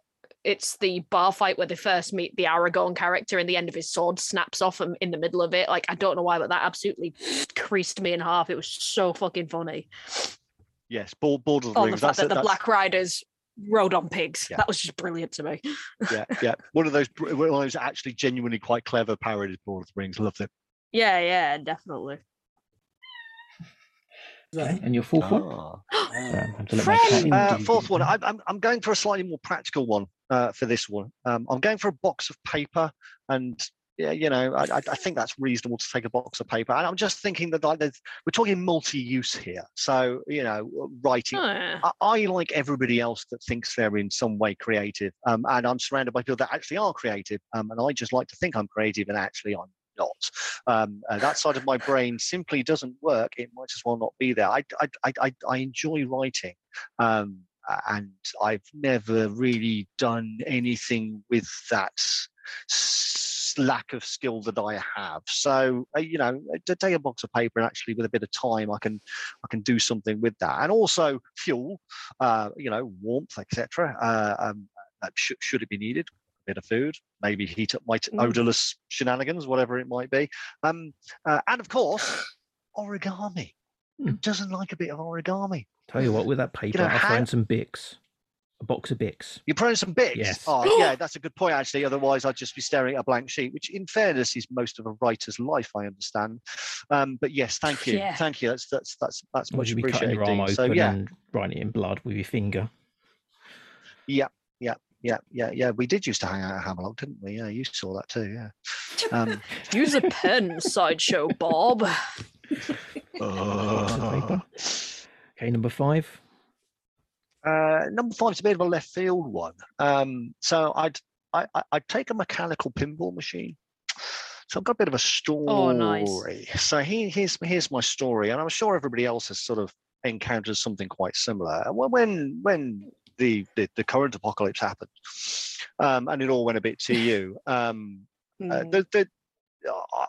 it's the bar fight where they first meet the Aragorn character and the end of his sword snaps off him in the middle of it. Like I don't know why, but that absolutely creased me in half. It was so fucking funny. Yes, Board, Board of the Oh, the Rings. fact That's, that the that's Black Riders rode on pigs. Yeah. That was just brilliant to me. yeah, yeah. One of those, one of those actually genuinely quite clever parodies. Board of the Rings. Loved it. Yeah, yeah, definitely. Okay. And your fourth one? Ah. I have to let my cat Friend! Uh, fourth one. I'm, I'm, I'm going for a slightly more practical one uh, for this one. Um, I'm going for a box of paper, and yeah, you know, I, I think that's reasonable to take a box of paper. And I'm just thinking that like, we're talking multi-use here. So you know, writing. Oh, yeah. I, I like everybody else that thinks they're in some way creative, um, and I'm surrounded by people that actually are creative, um, and I just like to think I'm creative, and actually I'm not. Um, uh, that side of my brain simply doesn't work. It might as well not be there. I I I, I, enjoy writing, um, and I've never really done anything with that s- lack of skill that I have. So uh, you know, to take a box of paper and actually with a bit of time, I can I can do something with that, and also fuel, uh, you know, warmth, etc. Uh, um, should, should it be needed, a bit of food, maybe heat up my t- Mm. odorless shenanigans, whatever it might be, um, uh, and of course, origami. Who Hmm. doesn't like a bit of origami? Tell you what, with that paper, know, I'll throw how- in some Bics. A box of Bics. You're throwing some bits. Yes. Oh, yeah, that's a good point, actually. Otherwise, I'd just be staring at a blank sheet, which, in fairness, is most of a writer's life. I understand. Um, but yes, thank you, Yeah. thank you. That's that's that's that's Or would much you be cutting appreciated. your arm Dean. So yeah, and writing it in blood with your finger? yeah, yeah, yeah, yeah. We did used to hang out at Hammerlock, didn't we? Yeah, you saw that too. Yeah. Um, Use a pen, sideshow Bob. Box of paper. Okay, number five. Uh, number five is a bit of a left field one. Um, so I'd I, I- I'd take a mechanical pinball machine. So I've got a bit of a story. Oh, nice. So he, here's here's my story, and I'm sure everybody else has sort of encountered something quite similar. And When when when the the, the current apocalypse happened, um, and it all went a bit to you. Um, uh, Mm. the, the, uh,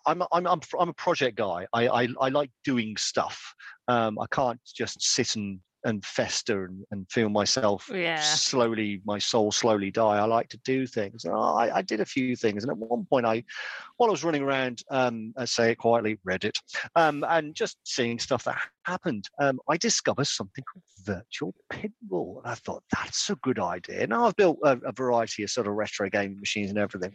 I'm, I'm, I'm, I'm a project guy. I, I, I like doing stuff. Um, I can't just sit and, and fester and, and feel myself Yeah. slowly, my soul slowly die. I like to do things. And I, I did a few things. And at one point, I, while I was running around, um, I say it quietly, Reddit, um, and just seeing stuff that happened, um, I discovered something called virtual pinball. And I thought that's a good idea. Now I've built a, a, variety of sort of retro gaming machines and everything,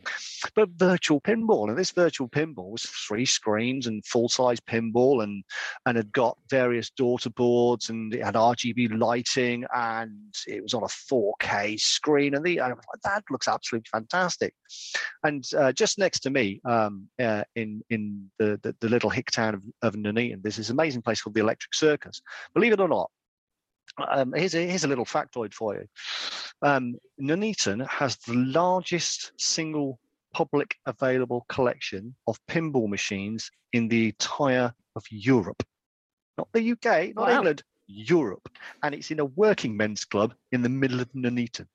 but virtual pinball. And this virtual pinball was three screens and full size pinball, and and had got various daughter boards and it had RGB lighting and it was on a 4K screen. And the and that looks absolutely fantastic. And uh, just next to me, um, uh, in in the, the, the little hick town of, of Nuneaton, there's this amazing place called the Electric Circus. Believe it or not, um, here's, a, here's a little factoid for you. Um, Nuneaton has the largest single public available collection of pinball machines in the entire of Europe. Not the UK, not wow. England, Europe. And it's in a working men's club in the middle of Nuneaton.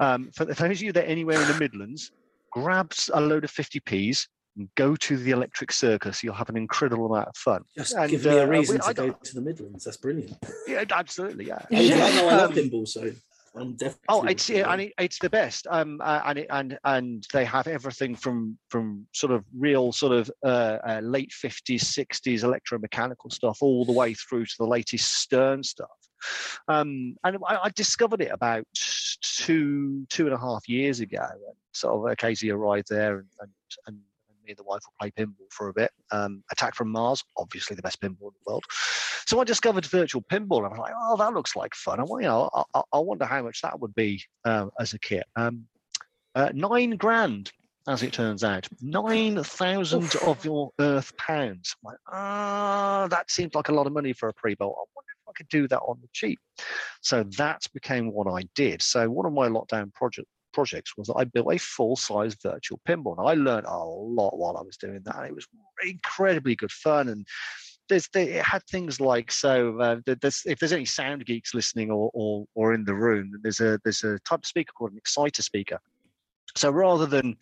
Um, for, those of you that are anywhere in the Midlands, grab a load of 50p's, and go to the electric circus. You'll have an incredible amount of fun. Just and, give me a uh, reason uh, to go to the Midlands. That's brilliant. Yeah, absolutely. Yeah. I, I know I love um, pinball, so I'm definitely. Oh, it's yeah, and it, it's the best. Um, uh, and it, and and they have everything from from sort of real sort of uh, uh, late fifties, sixties electromechanical stuff, all the way through to the latest Stern stuff. Um, and I, I, discovered it about two two and a half years ago. And sort of occasionally arrived there and, and, and me and the wife will play pinball for a bit. Um, Attack from Mars, obviously the best pinball in the world. So I discovered virtual pinball. And I was like, oh, that looks like fun. I, you know, I, I wonder how much that would be uh, as a kit. Um, uh, nine grand, as it turns out, nine thousand of your Earth pounds. I'm like, ah, oh, that seems like a lot of money for a pre-built. I wonder if I could do that on the cheap. So that became what I did. So one of my lockdown project projects was that I built a full-size virtual pinball. And I learned a lot while I was doing that. It was incredibly good fun and there's they, it had things like so uh, there's, if there's any sound geeks listening or, or or in the room there's a there's a type of speaker called an exciter speaker so rather than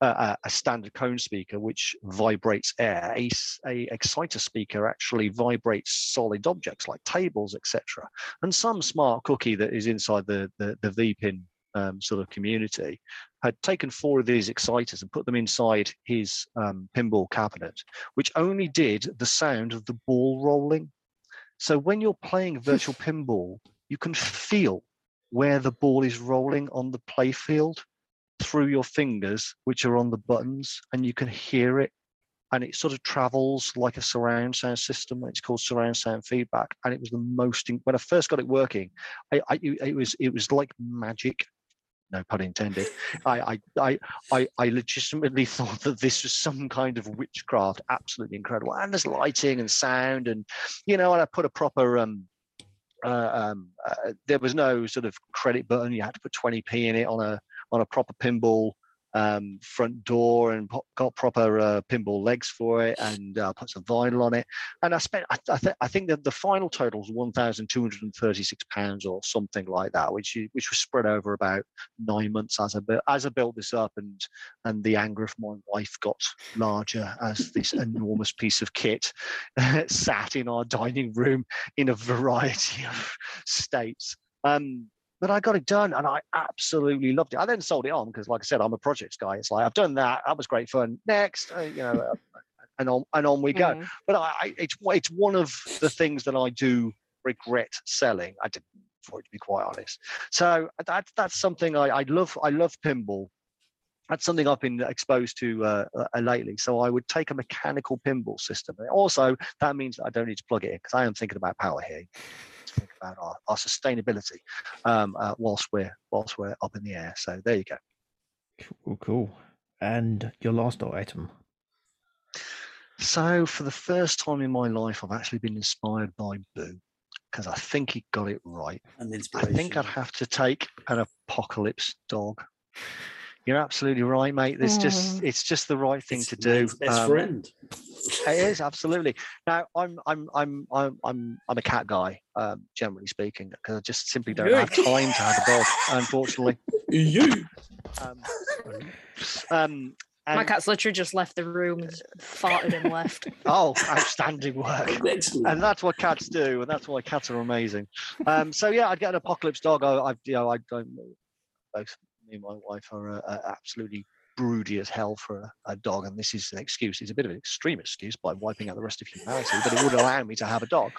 uh, a standard cone speaker which vibrates air a, a exciter speaker actually vibrates solid objects like tables etc and some smart cookie that is inside the the, the vpin um, sort of community had taken four of these exciters and put them inside his um, pinball cabinet, which only did the sound of the ball rolling. So when you're playing virtual pinball, you can feel where the ball is rolling on the playfield through your fingers, which are on the buttons, and you can hear it. And it sort of travels like a surround sound system. It's called surround sound feedback, and it was the most. When I first got it working, I, I, it was it was like magic no pun intended. I, I, I, I, legitimately thought that this was some kind of witchcraft, absolutely incredible. And there's lighting and sound, and you know, and I put a proper um, uh, um, uh, there was no sort of credit button. You had to put 20p in it on a on a proper pinball um, front door and got proper uh, pinball legs for it and uh, put some vinyl on it. And I spent, I, I, th- I think that the final total was one thousand two hundred and thirty-six pounds or something like that, which which was spread over about nine months as I built as I built this up, and and the anger of my wife got larger as this enormous piece of kit sat in our dining room in a variety of states. Um, but I got it done and I absolutely loved it. I then sold it on because, like I said, I'm a projects guy. It's like I've done that. That was great fun. Next, uh, you know, uh, and on and on we go. Mm. But I, I, it's it's one of the things that I do regret selling. I didn't, for it to be quite honest. So that that's something I, I love. I love pinball. That's something I've been exposed to uh, uh, lately. So I would take a mechanical pinball system. Also, that means that I don't need to plug it in because I am thinking about power here think about our, our sustainability um, uh, whilst we're whilst we're up in the air. So there you go. Cool, cool. And your last item. So for the first time in my life, I've actually been inspired by Boo because I think he got it right. And I think I'd have to take an apocalypse dog. You're absolutely right, mate. It's just mm. it's just the right thing it's to do. Best um, friend. it is absolutely. Now I'm I'm I'm I'm I'm I'm a cat guy, um, generally speaking, because I just simply don't have time to have a dog, unfortunately. you. Um, um, My cat's literally just left the room, and farted and left. Oh, outstanding work! and that's what cats do, and that's why cats are amazing. Um, so yeah, I'd get an apocalypse dog. I, I you know, I don't both me and my wife are uh, uh, absolutely broody as hell for a, a, dog, and this is an excuse. It's a bit of an extreme excuse by wiping out the rest of humanity, but it would allow me to have a dog.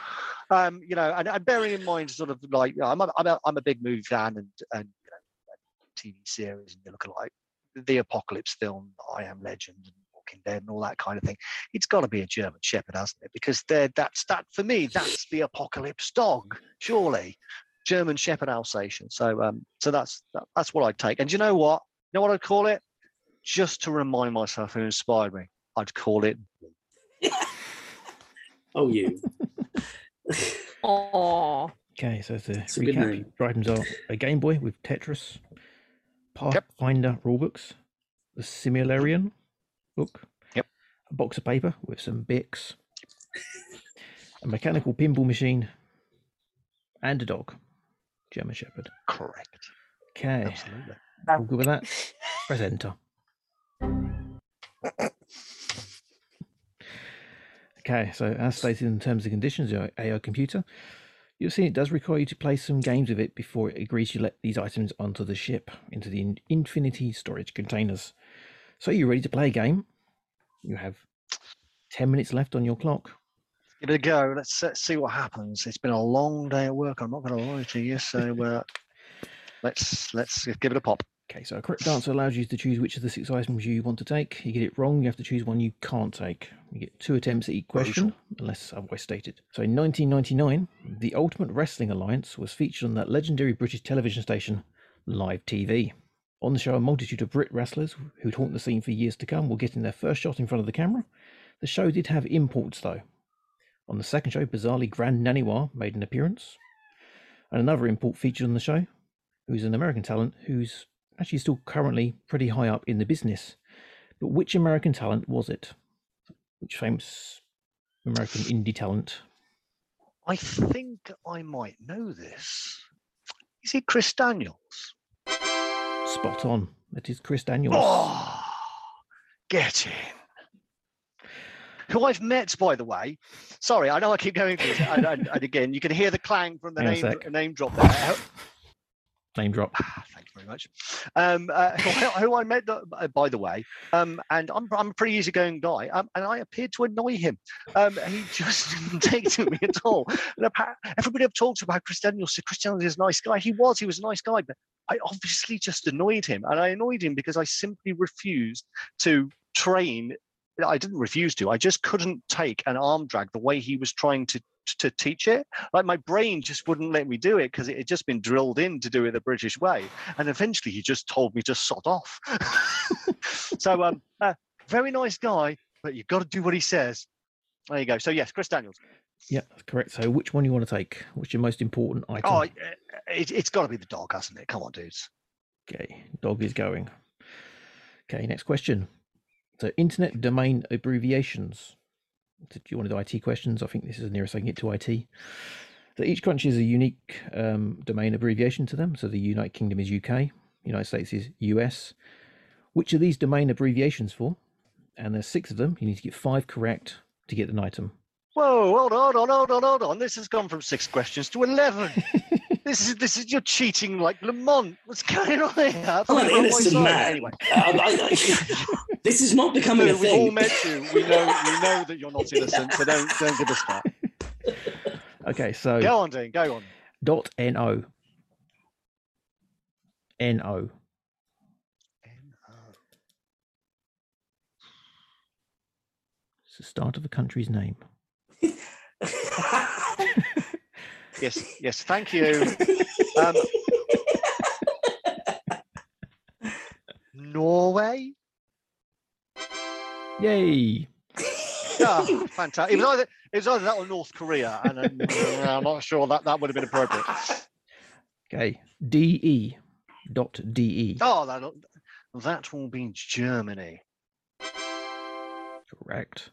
Um, you know, and, and bearing in mind, sort of like you know, I'm, a, I'm, a, I'm a big movie fan and and you know, TV series and you look at like the apocalypse film, I Am Legend, and Walking Dead, and all that kind of thing. It's got to be a German Shepherd, hasn't it? Because they're that's that for me. That's the apocalypse dog, surely. German Shepherd Alsatian. So um, so that's that, that's what I'd take. And you know what? You know what I'd call it? Just to remind myself who inspired me, I'd call it Oh, you. Oh, Okay, so to It's a good recap, name. your items are a Game Boy with Tetris, Pathfinder rulebooks, the Silmarillion book, Yep. a box of paper with some Bics, a mechanical pinball machine, and a dog, German Shepherd. correct. Okay, Absolutely. all good with that? Press enter. Okay, so as stated in terms and conditions of your AI computer, you'll see it does require you to play some games with it before it agrees to let these items onto the ship into the Infinity storage containers. So you're ready to play a game. You have 10 minutes left on your clock. Give it a go. Let's, let's see what happens. It's been a long day at work. I'm not going to lie to you. So uh, let's let's give it a pop. Okay, so a correct answer allows you to choose which of the six items you want to take. You get it wrong, you have to choose one you can't take. You get two attempts at each question, unless otherwise stated. So in 1999, the Ultimate Wrestling Alliance was featured on that legendary British television station, Live TV. On the show, a multitude of Brit wrestlers who'd haunt the scene for years to come were getting their first shot in front of the camera. The show did have imports, though. On the second show, bizarrely, Grand Naniwa made an appearance. And another import featured on the show, who's an American talent who's actually still currently pretty high up in the business. But which American talent was it? Which famous American indie talent? I think I might know this. Is it Chris Daniels? Spot on. That is Chris Daniels. Oh, get in. Who I've met, by the way. Sorry, I know I keep going through this. And, and, and again, you can hear the clang from the Hang name, name drop there. Name drop. Ah, Thank you very much. Um, uh, who, who I met, uh, by the way, um, and I'm, I'm a pretty easygoing guy, um, and I appeared to annoy him. Um, he just didn't take to me at all. And everybody I've talked about Chris Daniels said Chris Daniels is a nice guy. He was, he was a nice guy, but I obviously just annoyed him, and I annoyed him because I simply refused to train. I didn't refuse to. I just couldn't take an arm drag the way he was trying to to teach it. Like my brain just wouldn't let me do it because it had just been drilled in to do it the British way. And eventually he just told me to sod off. so um uh, very nice guy, but you've got to do what he says. There you go. So yes, Chris Daniels. Yeah, that's correct. So which one you want to take? Which your most important item? Oh, it, it, it's got to be the dog, hasn't it? Come on, dudes. Okay, dog is going. Okay, next question. So internet domain abbreviations. Do you want to do IT questions? I think this is the nearest I can get to IT. So each country has a unique um, domain abbreviation to them. So the United Kingdom is UK, United States is US. Which are these domain abbreviations for? And there's six of them. You need to get five correct to get an item. Whoa, hold on, hold on, hold on, hold on. This has gone from six questions to eleven. this is this is you're cheating like Lemont. What's going on here? I'm an you were on my innocent man. Anyway, uh, I- I- I- this is not becoming a We've all thing. met you. We know we know that you're not innocent, so don't don't give us that. Okay, so Go on, Dean. Go on. dot no. No. It's the start of a country's name. Yes, yes. Thank you. Um, Norway. Yay! Yeah, fantastic. It was either it was either that or North Korea, and um, I'm not sure that that would have been appropriate. Okay, de. Dot de. Oh, that that will be Germany. Correct.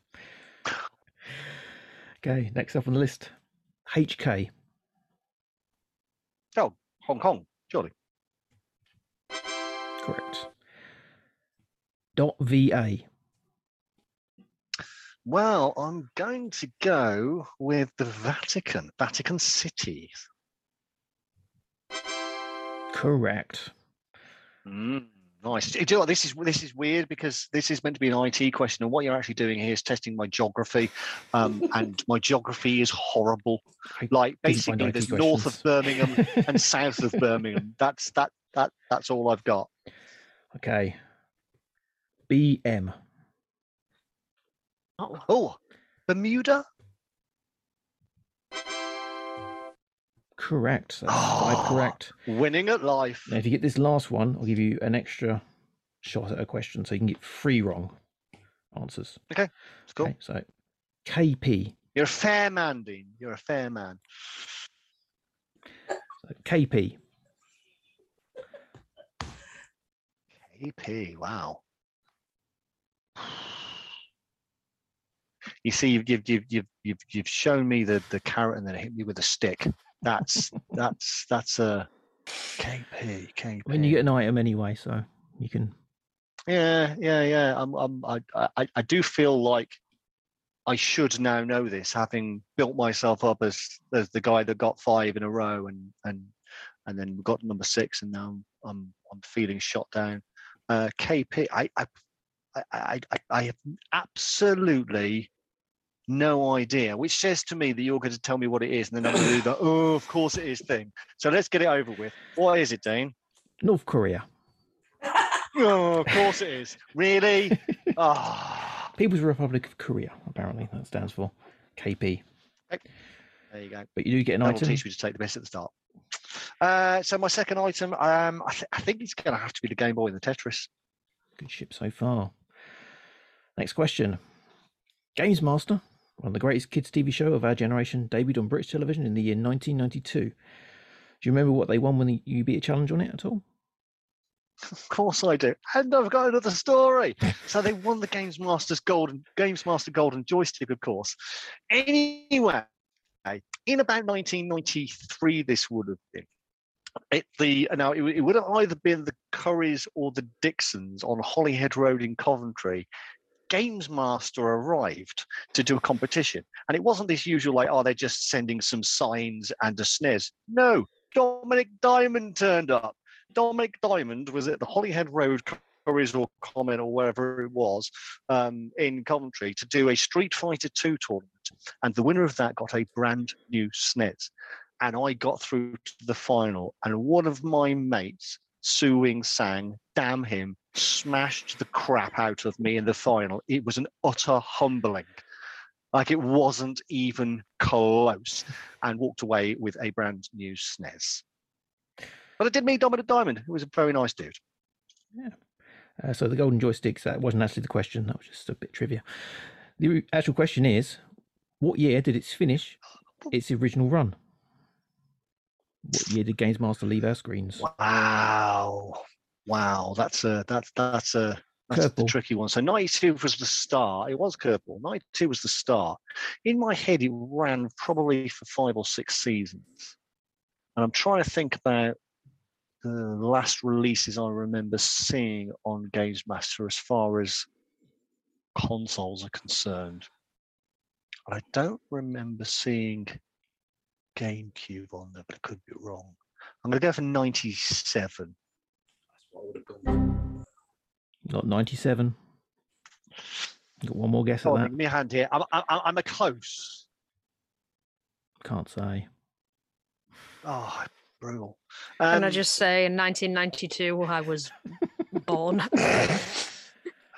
Okay, next up on the list, HK. Oh, Hong Kong, surely. Correct. Dot va. Well, I'm going to go with the Vatican, Vatican City. Correct. Mm, Nice. Do you know what? This is this is weird because this is meant to be an IT question, and what you're actually doing here is testing my geography, um, and my geography is horrible. Like basically, IT there's north of. Birmingham and south of Birmingham. That's that that that's all I've got. Okay. BM. Oh, Oh, Bermuda. Correct. That's Oh. correct. Winning at life. Now, if you get this last one, I'll give you an extra shot at a question, so you can get three wrong answers. Okay. It's cool. Okay, so KP. You're a fair man, Dean. You're a fair man. So KP. KP. Wow. You see, you've you've you've you've you've, you've shown me the the carrot and then hit me with a stick. That's that's that's a KP. KP. Mean, you get an item anyway, so you can. Yeah, yeah, yeah. I'm, I'm, I, I, I do feel like I should now know this, having built myself up as as the guy that got five in a row, and and and then got number six, and now I'm I'm, I'm feeling shot down. Uh, KP, I, I, I, I- I have absolutely no idea, which says to me that you're going to tell me what it is, and then I'm going to do the oh, of course it is thing. So let's get it over with. What is it, Dean? North Korea. Oh, of course it is. Really? Ah. People's Republic of Korea, apparently, that stands for KP. There you go. But you do get an That'll item. teach me to take the best at the start. Uh, so my second item, um, I, th- I think it's going to have to be the Game Boy and the Tetris. Good ship so far. Next question. Games Master, one of the greatest kids' TV show of our generation, debuted on British television in the year 1992. Do you remember what they won when you beat a challenge on it at all? Of course I do, and I've got another story. so they won the Games Master's Golden Games Master Golden Joystick, of course. Anyway, in about 1993, this would have been. It, the now it, would- it would have either been the Currys or the Dixons on Holyhead Road in Coventry. Games Master arrived to do a competition, and it wasn't this usual like, oh, they're just sending some signs and a SNES. No, Dominik Diamond turned up. Dominik Diamond was at the Holyhead Road Currys or Comet or wherever it was um, in Coventry to do a Street Fighter 2 tournament. And the winner of that got a brand new SNES. And I got through to the final. And one of my mates, Suing Sang, damn him, smashed the crap out of me in the final. It was an utter humbling. Like it wasn't even close. And walked away with a brand new SNES. But I did meet Dominik Diamond, who was a very nice dude. Uh, so the golden joysticks, that wasn't actually the question. That was just a bit trivia. The actual question is, what year did it finish its original run? What year did Games Master leave our screens? Wow, wow, that's a that's that's a that's the tricky one. So ninety two was the start. It was curveball. Ninety two was the start. In my head, it ran probably for five or six seasons, and I'm trying to think about the last releases I remember seeing on Games Master as far as consoles are concerned. I don't remember seeing GameCube on there, but I could be wrong. I'm going to go for 97. That's what I would have gone. Not 97. Got one more guess at Oh, that? give me a hand here. I'm, I'm, I'm a close. Can't say. Oh, brutal. Can I Um, just say, in 1992, I was born.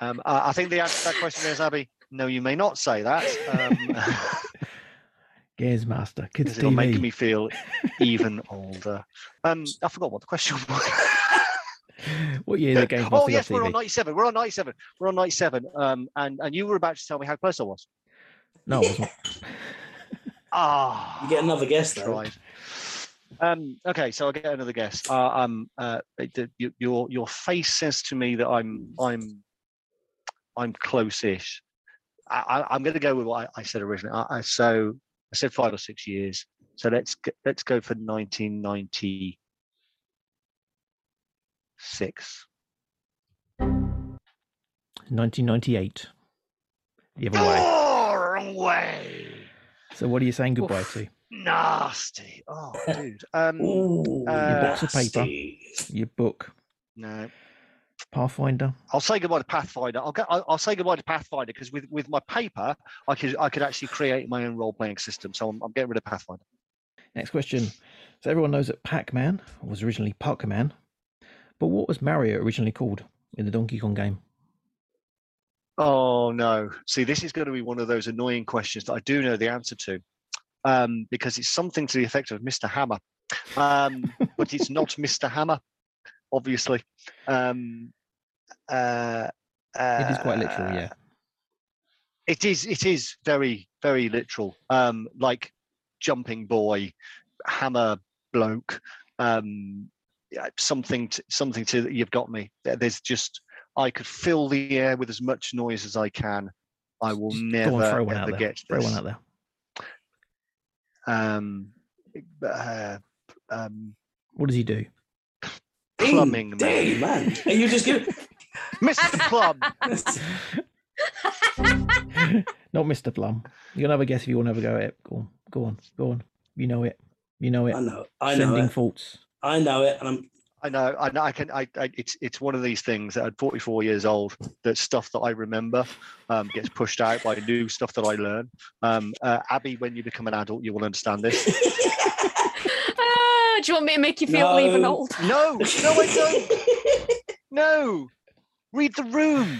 um, I I think the answer to that question is, Abbie, no, you may not say that. Um, Games Master, kids because it'll make me feel even older. Um, I forgot what the question was. What year did Games Master oh, go yes, we're on 97. We're on 97. We're on 97. Um, and, and you were about to tell me how close I was. No, it wasn't. Ah, You get another guess though. tried. Um, okay, so I'll get another guess. Uh, um, uh, it- the- y- your your face says to me that I'm I'm I'm close-ish. I, I, I'm going to go with what I, I said originally. I, I, so I said five or six years. So let's let's go for 1996. 1998. The other way. Oh, wrong way. So what are you saying goodbye Oof. to? Nasty. Oh, dude. Um, Ooh, Uh, box of paper. Your book. no. Pathfinder. I'll say goodbye to Pathfinder. I'll, go, I'll, I'll say goodbye to Pathfinder because with, with my paper, I could I could actually create my own role playing system. So I'm, I'm getting rid of Pathfinder. Next question. So everyone knows that Pac-Man was originally Puck-Man, but what was Mario originally called in the Donkey Kong game? Oh no! See, this is going to be one of those annoying questions that I do know the answer to, um, because it's something to the effect of Mr. Hammer, um, but it's not Mr. Hammer, obviously. Um, uh, It is quite literal, uh, yeah. It is. It is very, very literal. Um, like jumping boy, hammer bloke. Um, something. To, something to. You've got me. There's just. I could fill the air with as much noise as I can. I will Just never on, throw one ever out there. get Throw this. one out there. Um, uh, um, What does he do? Ding, plumbing man. ding, man. Are you just giving? Mr. Plum. Not Mr. Plum. You'll have a guess if you want to have a go at it. Go on, go on, go on. You know it. You know it. I know. I know Sending it. faults. I know it. And I'm. I know, I know. I can. I, I. It's. It's one of these things that at 44 years old, that stuff that I remember um, gets pushed out by new stuff that I learn. Um, uh, Abbie, when you become an adult, you will understand this. Do you want me to make you feel even No. old? No, no, I don't. No, read the room.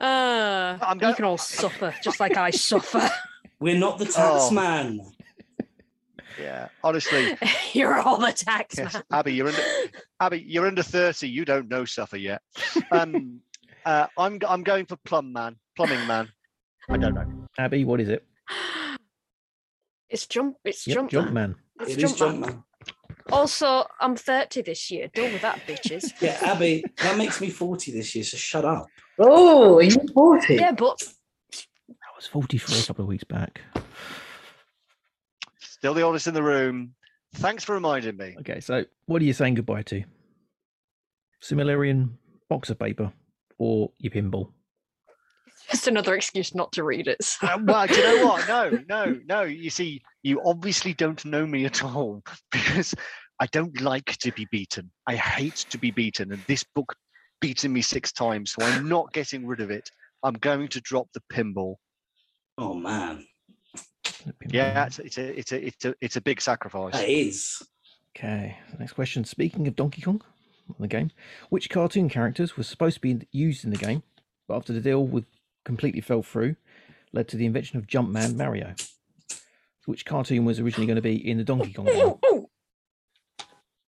Uh, I'm you can all suffer just like I suffer. We're not the tax Oh. man. yeah, honestly, You're all the tax yes, man. Abbie, you're under. Abbie, you're under 30. You don't know suffer yet. Um, uh, I'm. I'm going for plum man, plumbing man. I don't know. Abbie, what is it? It's jump. It's Yep, jump. Jump man. Man. It's It is jump, jump man. man. Also, I'm 30 this year. Done with that, bitches. Yeah, Abbie, that makes me 40 this year, so shut up. Oh, are you 40? yeah, but I was 43 a couple of weeks back. Still the oldest in the room. Thanks for reminding me. Okay, so what are you saying goodbye to? Silmarillion box of paper or your pinball? Just another excuse not to read it. so- Uh, well, do you know what? No, no, no. You see, you obviously don't know me at all because I don't like to be beaten. I hate to be beaten, and this book beaten me six times, so I'm not getting rid of it. I'm going to drop the pinball. Oh man, Yeah, it's, it's a, it's a, it's a, it's a big sacrifice. It is. Okay, next question. Speaking of Donkey Kong, the game, which cartoon characters were supposed to be used in the game, but after the deal with completely fell through, led to the invention of Jumpman Mario? Which cartoon was originally going to be in the Donkey Kong game? Ooh, ooh,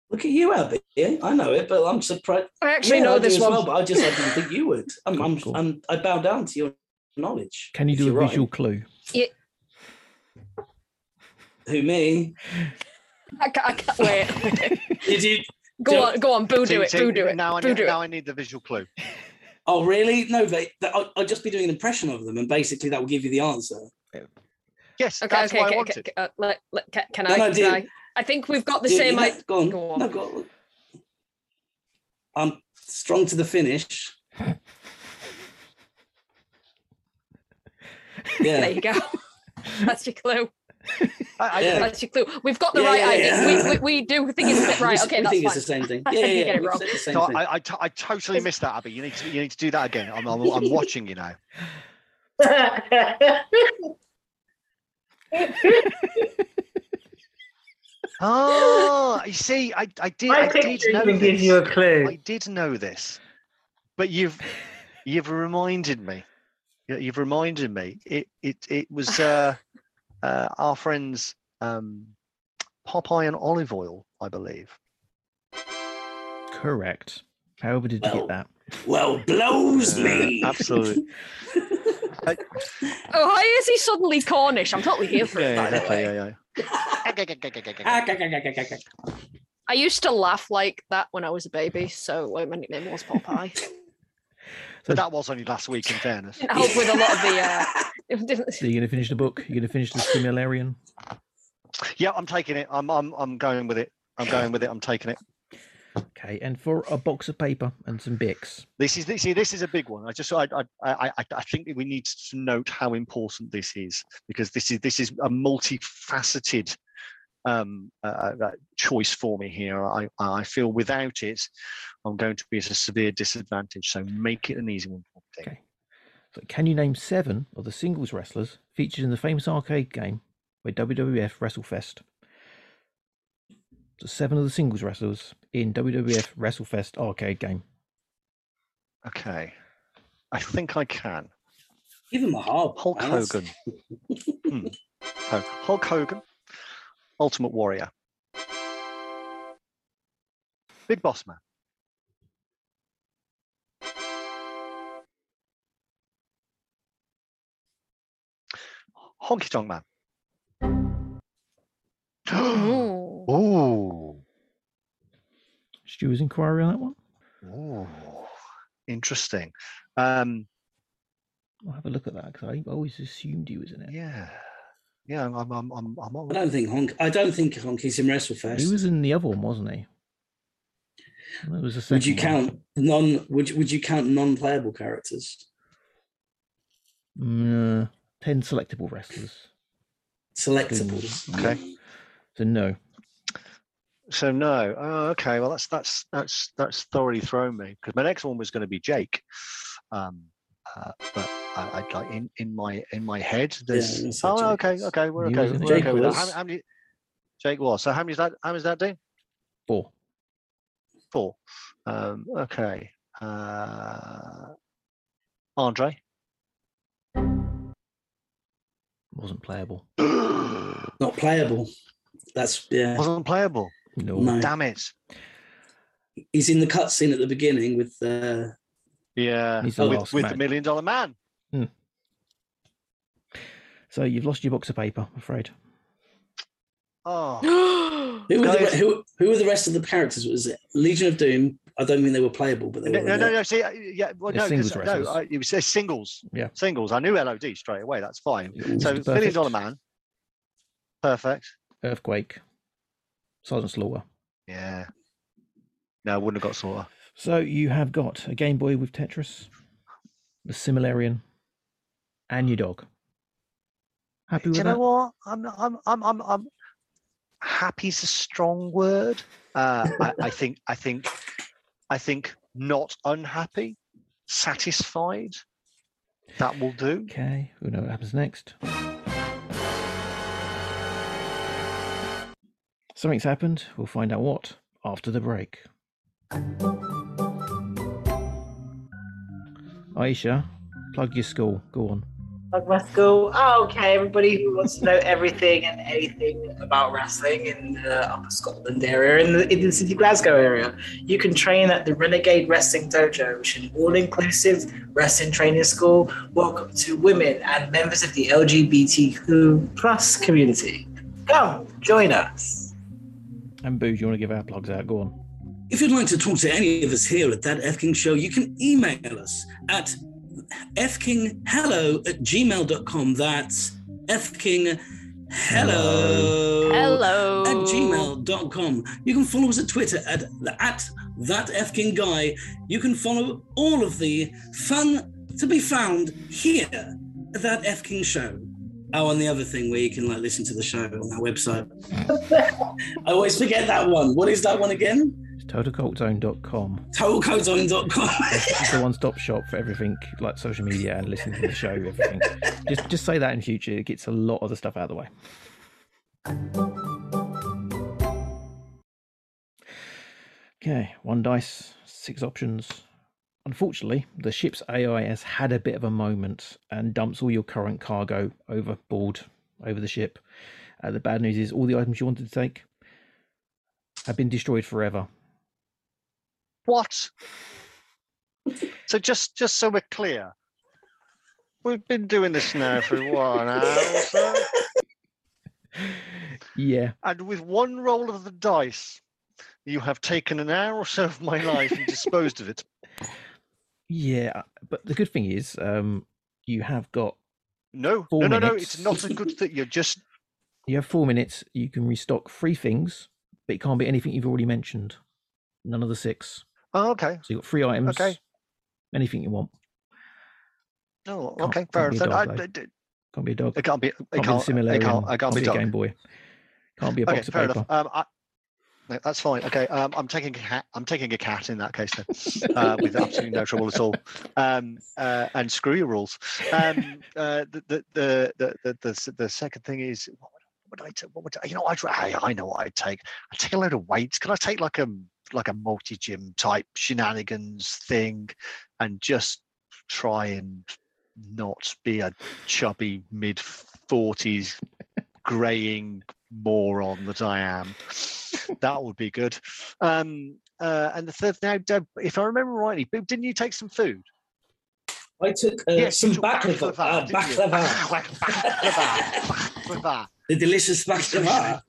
Look at you, Abbie. I know it, but I'm surprised. I actually Yeah, know I this as one. well, but I just I didn't think you would. I'm, I'm, Cool. I'm, I bow down to your knowledge. Can you do a you're right. visual clue? Who me? I can't, I can't wait. Did you? go Don't- on, go on. Boo do See- it. Boo do it. Now I, Boo need, do now it. I need the visual clue. Oh, really? No, they. they I'll, I'll just be doing an impression of them, and basically that will give you the answer. Yes, Okay, that's okay, what I okay. wanted. okay, uh, let, let, can, can No, I, no, can do- I? I think we've got the Do- same. yeah, I, go on. go on. No, go on. I'm strong to the finish. yeah. There you go. That's your clue. I, I, Yeah. That's your clue. We've got the Yeah, right yeah, idea. yeah. We, we, we do think it's right. We- Okay, we that's think fine. it's the same thing. I Yeah, think yeah, you get yeah. it wrong. the same so thing. I, I, to- I totally missed that, Abbie. You need to you need to do that again. I'm, I'm, I'm watching you now. Oh, you see, I, I did My I did picture know even gives this. you a clue. I did know this, but you've you've reminded me. You- You've reminded me. It it it was uh, uh, our friends um, Popeye and Olive Oyl, I believe. Correct. However, did you get that? well, blows Uh, me. absolutely. Oh, why is he suddenly Cornish? I'm totally here for it. Yeah, by the exactly. way. Yeah, yeah. I used to laugh like that when I was a baby, so like, my nickname was Popeye. But that was only last week, in fairness. Didn't help with a lot of the. Uh, it didn't- So you're going to finish the book? You're going to finish the Silmarillion? Yeah, I'm taking it. I'm I'm I'm going with it. I'm going with it. I'm taking it. Okay, and for a box of paper and some Bics. This is see, this is a big one. I just I I I I I think that we need to note how important this is because this is this is a multifaceted um, uh, uh, choice for me here. I, I feel without it, I'm going to be at a severe disadvantage. So make it an easy one for me. Okay. So, can you name seven of the singles wrestlers featured in the famous arcade game by WWF WrestleFest? So, seven of the singles wrestlers in WWF WrestleFest arcade game. Okay. I think I can. Give him a hard Hulk man, that's- Hogan. Hmm. So, Hulk Hogan, Ultimate Warrior, Big Boss Man, honky tonk man. Oh, Ooh. Stu's inquiry on that one. Oh, interesting. Um, I'll have a look at that because I always assumed you, was in it. Yeah, yeah. I'm, I'm, I'm, I'm, I do not think Honk. I don't think Honky's in WrestleFest. He was in the other one, wasn't he? It was the would you one. count non? Would Would you count non-playable characters? Yeah. 10 selectable wrestlers. Selectables. Okay. So no. So no. Oh, okay. Well, that's that's that's that's thoroughly thrown me because my next one was going to be Jake, um, uh, but I, would like in, in my in my head there's yeah, oh Jake okay okay we're okay, we're Jake okay was. How, how, many, Jake was. So how many is that? How many is that do? Four. Four. Um, okay. Uh, Andre. Wasn't playable. Not playable. That's yeah. Wasn't playable. No. No. Damn it. He's in the cutscene at the beginning with uh, Yeah. He's the with last with the million dollar man. So you've lost your box of paper, I'm afraid. Oh. who were, the, who, who were the rest of the characters? Was it Legion of Doom? I don't think they were playable, but they No, were. no, no, no. See, uh, yeah, well, They're no, 'cause- singles no. I, it was uh, singles. Yeah. singles. I knew LOD straight away. That's fine. Mr. So, million Perfect, dollar man. Perfect. Earthquake, Sergeant Slaughter. Yeah. No, I wouldn't have got Slaughter. So you have got a Game Boy with Tetris, the Silmarillion, and your dog. Happy Do with you that? know what? I'm, I'm, I'm, I'm, I'm happy's a strong word. Uh, I, I think, I think, I think not unhappy, satisfied. That will do. Okay, we know what happens next. Something's happened. We'll find out what after the break. Ayesha, plug your school. Go on. Like my school. Oh, okay, everybody who wants to know everything and anything about wrestling in the Upper Scotland area, in the, in the City of Glasgow area, you can train at the Renegade Wrestling Dojo, which is an all-inclusive wrestling training school. Welcome to women and members of the LGBTQ plus community. Come join us. And Boo, do you want to give our plugs out? Go on. If you'd like to talk to any of us here at That F King Show, you can email us at fkinghello at gmail.com. That's fkinghello Hello. hello at gmail.com. You can follow us at Twitter at, at that fking guy. You can follow all of the fun to be found here at that fking Show. Oh, and the other thing where you can like listen to the show on our website. I always forget that one. What is that one again? Totalcultzone.com. TotalCodeZone.com. It's the one-stop shop for everything like social media and listening to the show, everything. just just say that in future. It gets a lot of the stuff out of the way. Okay, one dice, six options. Unfortunately, the ship's AI has had a bit of a moment and dumps all your current cargo overboard over the ship. Uh, the bad news is all the items you wanted to take have been destroyed forever. What? So just just so we're clear, we've been doing this now for what, an hour or so, Yeah, and with one roll of the dice, you have taken an hour or so of my life and disposed of it. Yeah, but the good thing is, um, you have got No, Four no, no, no. It's not a good thing. You're just you have four minutes. You can restock three things, but it can't be anything you've already mentioned. None of the six. Oh, okay. So you've got three items. Okay. Anything you want. Oh, Can't- okay. Fair enough. I. I- Can't be a dog. it can't be. It Can't, can't. be the It can't. I can't be a. Game Boy. Can't be a Okay, box of fair paper. enough. Um, I, no, that's fine. Okay, um, I'm taking a cat. I'm taking a cat in that case then, uh, with absolutely no trouble at all. Um, uh, and screw your rules. Um, uh, the, the, the, the, the, the, second thing is, what would, I take? What would I, you know? I'd, ra- I, I know what I'd take. I'd take a load of weights. Can I take like a like a multi gym type shenanigans thing, and just try and not be a chubby mid forties graying moron that I am. that would be good. Um, uh, and the third now, Deb, if I remember rightly, didn't you take some food? I took uh, Yes, some you took baklava. Uh, baklava. Baklava. Baklava. the delicious baklava.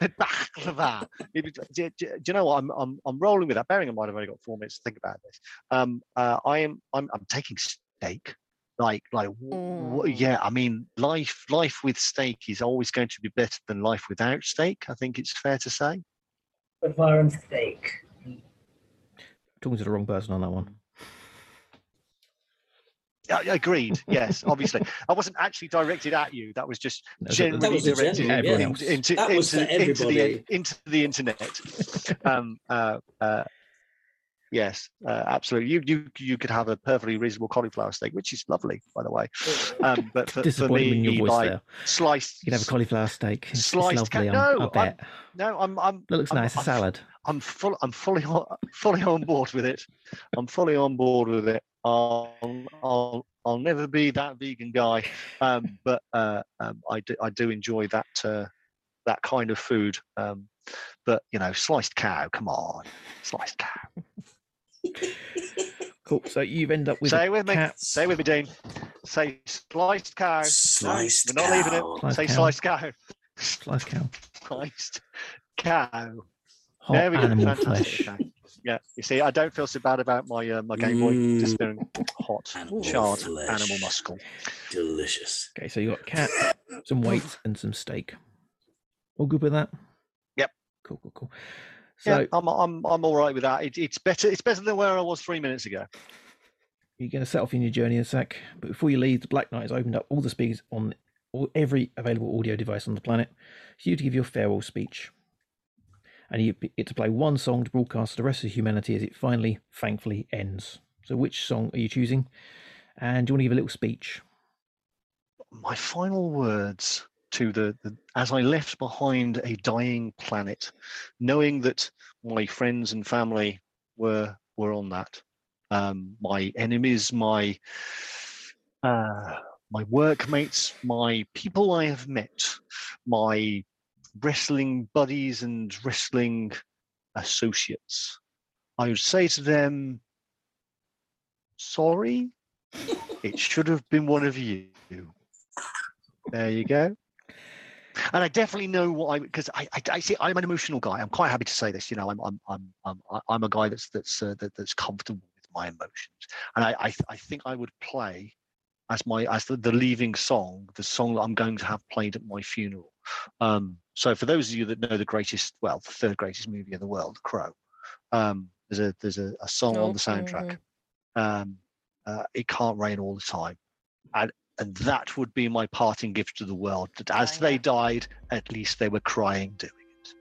Baklava. It was- Do, do- do you know what? I'm, I'm I'm rolling with that. Bearing in mind, I've only got four minutes to think about this. Um, uh, I am I'm I'm taking steak. Like like w- w- Mm. yeah. I mean, life life with steak is always going to be better than life without steak. I think it's fair to say. Baklava and steak. Talking to the wrong person on that one. Yeah, agreed. Yes, obviously. I wasn't actually directed at you. That was just was- generally That was directed general, everyone in- else. into, into, for into the into the internet. um, uh, uh, yes, uh, absolutely. You you you could have a perfectly reasonable cauliflower steak, which is lovely, by the way. Um, but for, for Disappointment in me, your voice like there. sliced, You can have a cauliflower steak. It's, it's sliced ca- lovely. no, I'm, I I'm- bet. no, I'm I'm That looks I'm- nice. A I'm- salad. I'm full. I'm fully on, fully on board with it. I'm fully on board with it. I'll I'll, I'll never be that vegan guy, um, but uh, um, I do I do enjoy that uh, that kind of food. Um, but you know, sliced cow. Come on, sliced cow. Cool. So you've ended up with Say a it with me. cat. Say it with me, Dean. Say sliced cow. No, Sliced We're not leaving it. Sliced Say cow. sliced cow. Sliced cow. Sliced cow. Hot there we go. animal Fantastic. flesh. Yeah, you see, I don't feel so bad about my uh, my Game Boy Mm. disappearing. Hot, Animal charred flesh. animal muscle. Delicious. Okay, so you got cat, some weight, and some steak. All good with that? Yep. Cool, cool, cool. So yeah, I'm I'm I'm all right with that. It, it's better. It's better than where I was three minutes ago. you're going to set off in your journey in a sec, but before you leave, the Black Knight has opened up all the speakers on all, every available audio device on the planet for you to give your farewell speech. And you get to play one song to broadcast to the rest of humanity as it finally, thankfully, ends. So, which song are you choosing? And do you want to give a little speech? My final words to the, the as I left behind a dying planet, knowing that my friends and family were were on that. Um, my enemies, my uh, my workmates, my people I have met, my wrestling buddies and wrestling associates. I would say to them, sorry, it should have been one of you. There you go. And I definitely know what I because I, I I see I'm an emotional guy. I'm quite happy to say this. You know, I'm I'm I'm I'm I'm a guy that's that's uh, that, that's comfortable with my emotions, and I I, I think I would play as my as the, the leaving song, the song that I'm going to have played at my funeral. Um, so for those of you that know the greatest, well, the third greatest movie in the world, Crow, um, there's a there's a, a song on the soundtrack. Um, uh, it can't rain all the time, and and that would be my parting gift to the world. That as they died, at least they were crying doing it.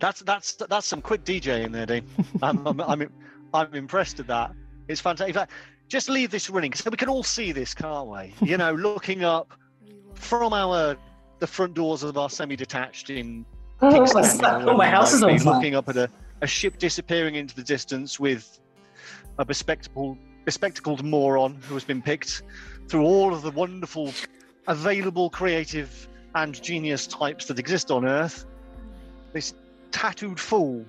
That's that's that's some quick DJ in there, Dean. I'm I'm, I'm I'm impressed at that. It's fantastic. In fact, just leave this running so we can all see this, can't we? You know, looking up from our the front doors of our semi-detached in Oh, my, oh, my house is on looking up at a, a ship disappearing into the distance with a bespectacled bespectacled moron who has been picked through all of the wonderful available creative and genius types that exist on earth this tattooed fool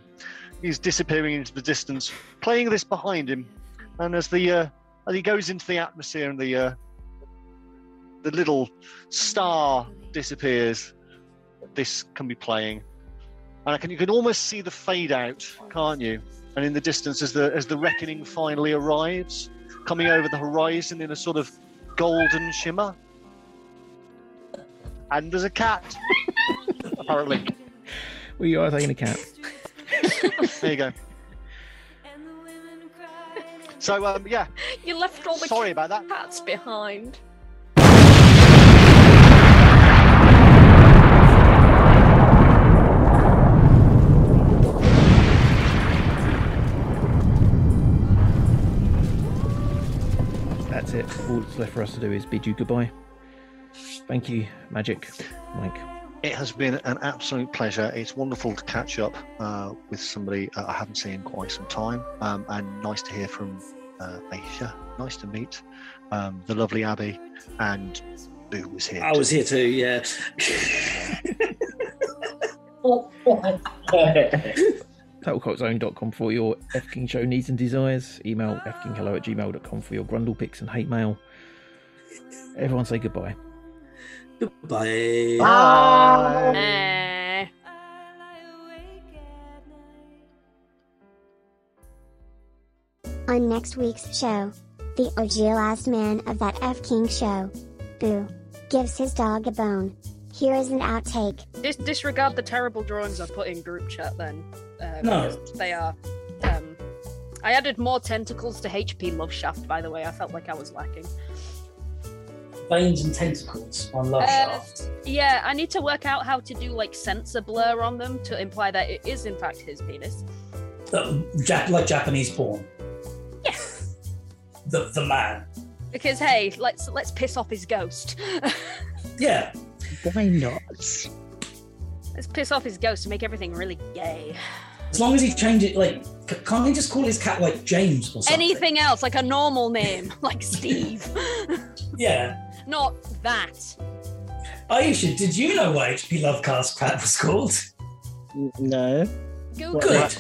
is disappearing into the distance playing this behind him. And as the uh, as he goes into the atmosphere and the uh, the little star disappears this can be playing. And I can you can almost see the fade out can't you and in the distance as the as the reckoning finally arrives coming over the horizon in a sort of golden shimmer. And there's a cat. Apparently. Well, you are taking a cat. there you go. So um yeah. You left all the sorry about that. cats behind. All that's left for us to do is bid you goodbye. Thank you, Majik, Mike. It has been an absolute pleasure. It's wonderful to catch up uh, with somebody uh, I haven't seen in quite some time, um, and nice to hear from uh, Ayesha. Nice to meet um, the lovely Abbie, and Boo was here. I was here too. Yeah. TotalCultZone.com for your F King Show needs and desires. Email fkinghello at gmail.com for your grundle pics and hate mail. Everyone say goodbye. Goodbye. Eh. On next week's show, the OG last man of that F King show, Boo, gives his dog a bone. Here is an outtake. Dis- disregard the terrible drawings I put in group chat then. Uh, No. They are. Um, I added more tentacles to HP Love Shaft, by the way. I felt like I was lacking. Veins and tentacles on Love Uh, Shaft. Yeah, I need to work out how to do like sensor blur on them to imply that it is in fact his penis. Uh, Jap- like Japanese porn. Yeah. The the man. Because hey, let's let's piss off his ghost. Yeah. Why not? let's piss off his ghost and make everything really gay. As long as he change it, like, c- can't he just call his cat like James or something? Anything else, like a normal name, like Steve. Yeah. Not that. Ayesha, did you know what HP Lovecraft cat was called? No. Google. Good.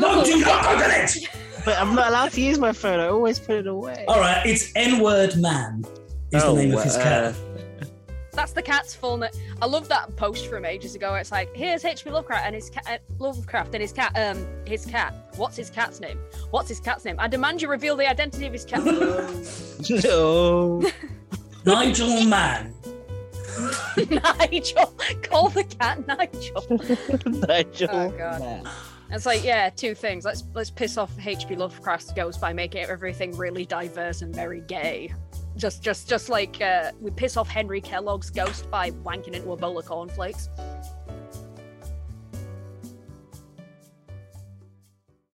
No, do not Google it. But I'm not allowed to use my phone. I always put it away. All right, it's N-word man. Is Oh, the name of his cat? uh, That's the cat's full name. I love that post from ages ago. It's like, here's H.P. Lovecraft and his cat, uh, Lovecraft and his cat. Um, his cat. What's his cat's name? What's his cat's name? I demand you reveal the identity of his cat. no. Nigel Mann. Nigel. Call the cat Nigel. Nigel. Oh, God. Man. It's like, yeah, two things. Let's let's piss off H.P. Lovecraft's ghost by making everything really diverse and very gay. Just just just like uh, we piss off Henry Kellogg's ghost by wanking into a bowl of cornflakes.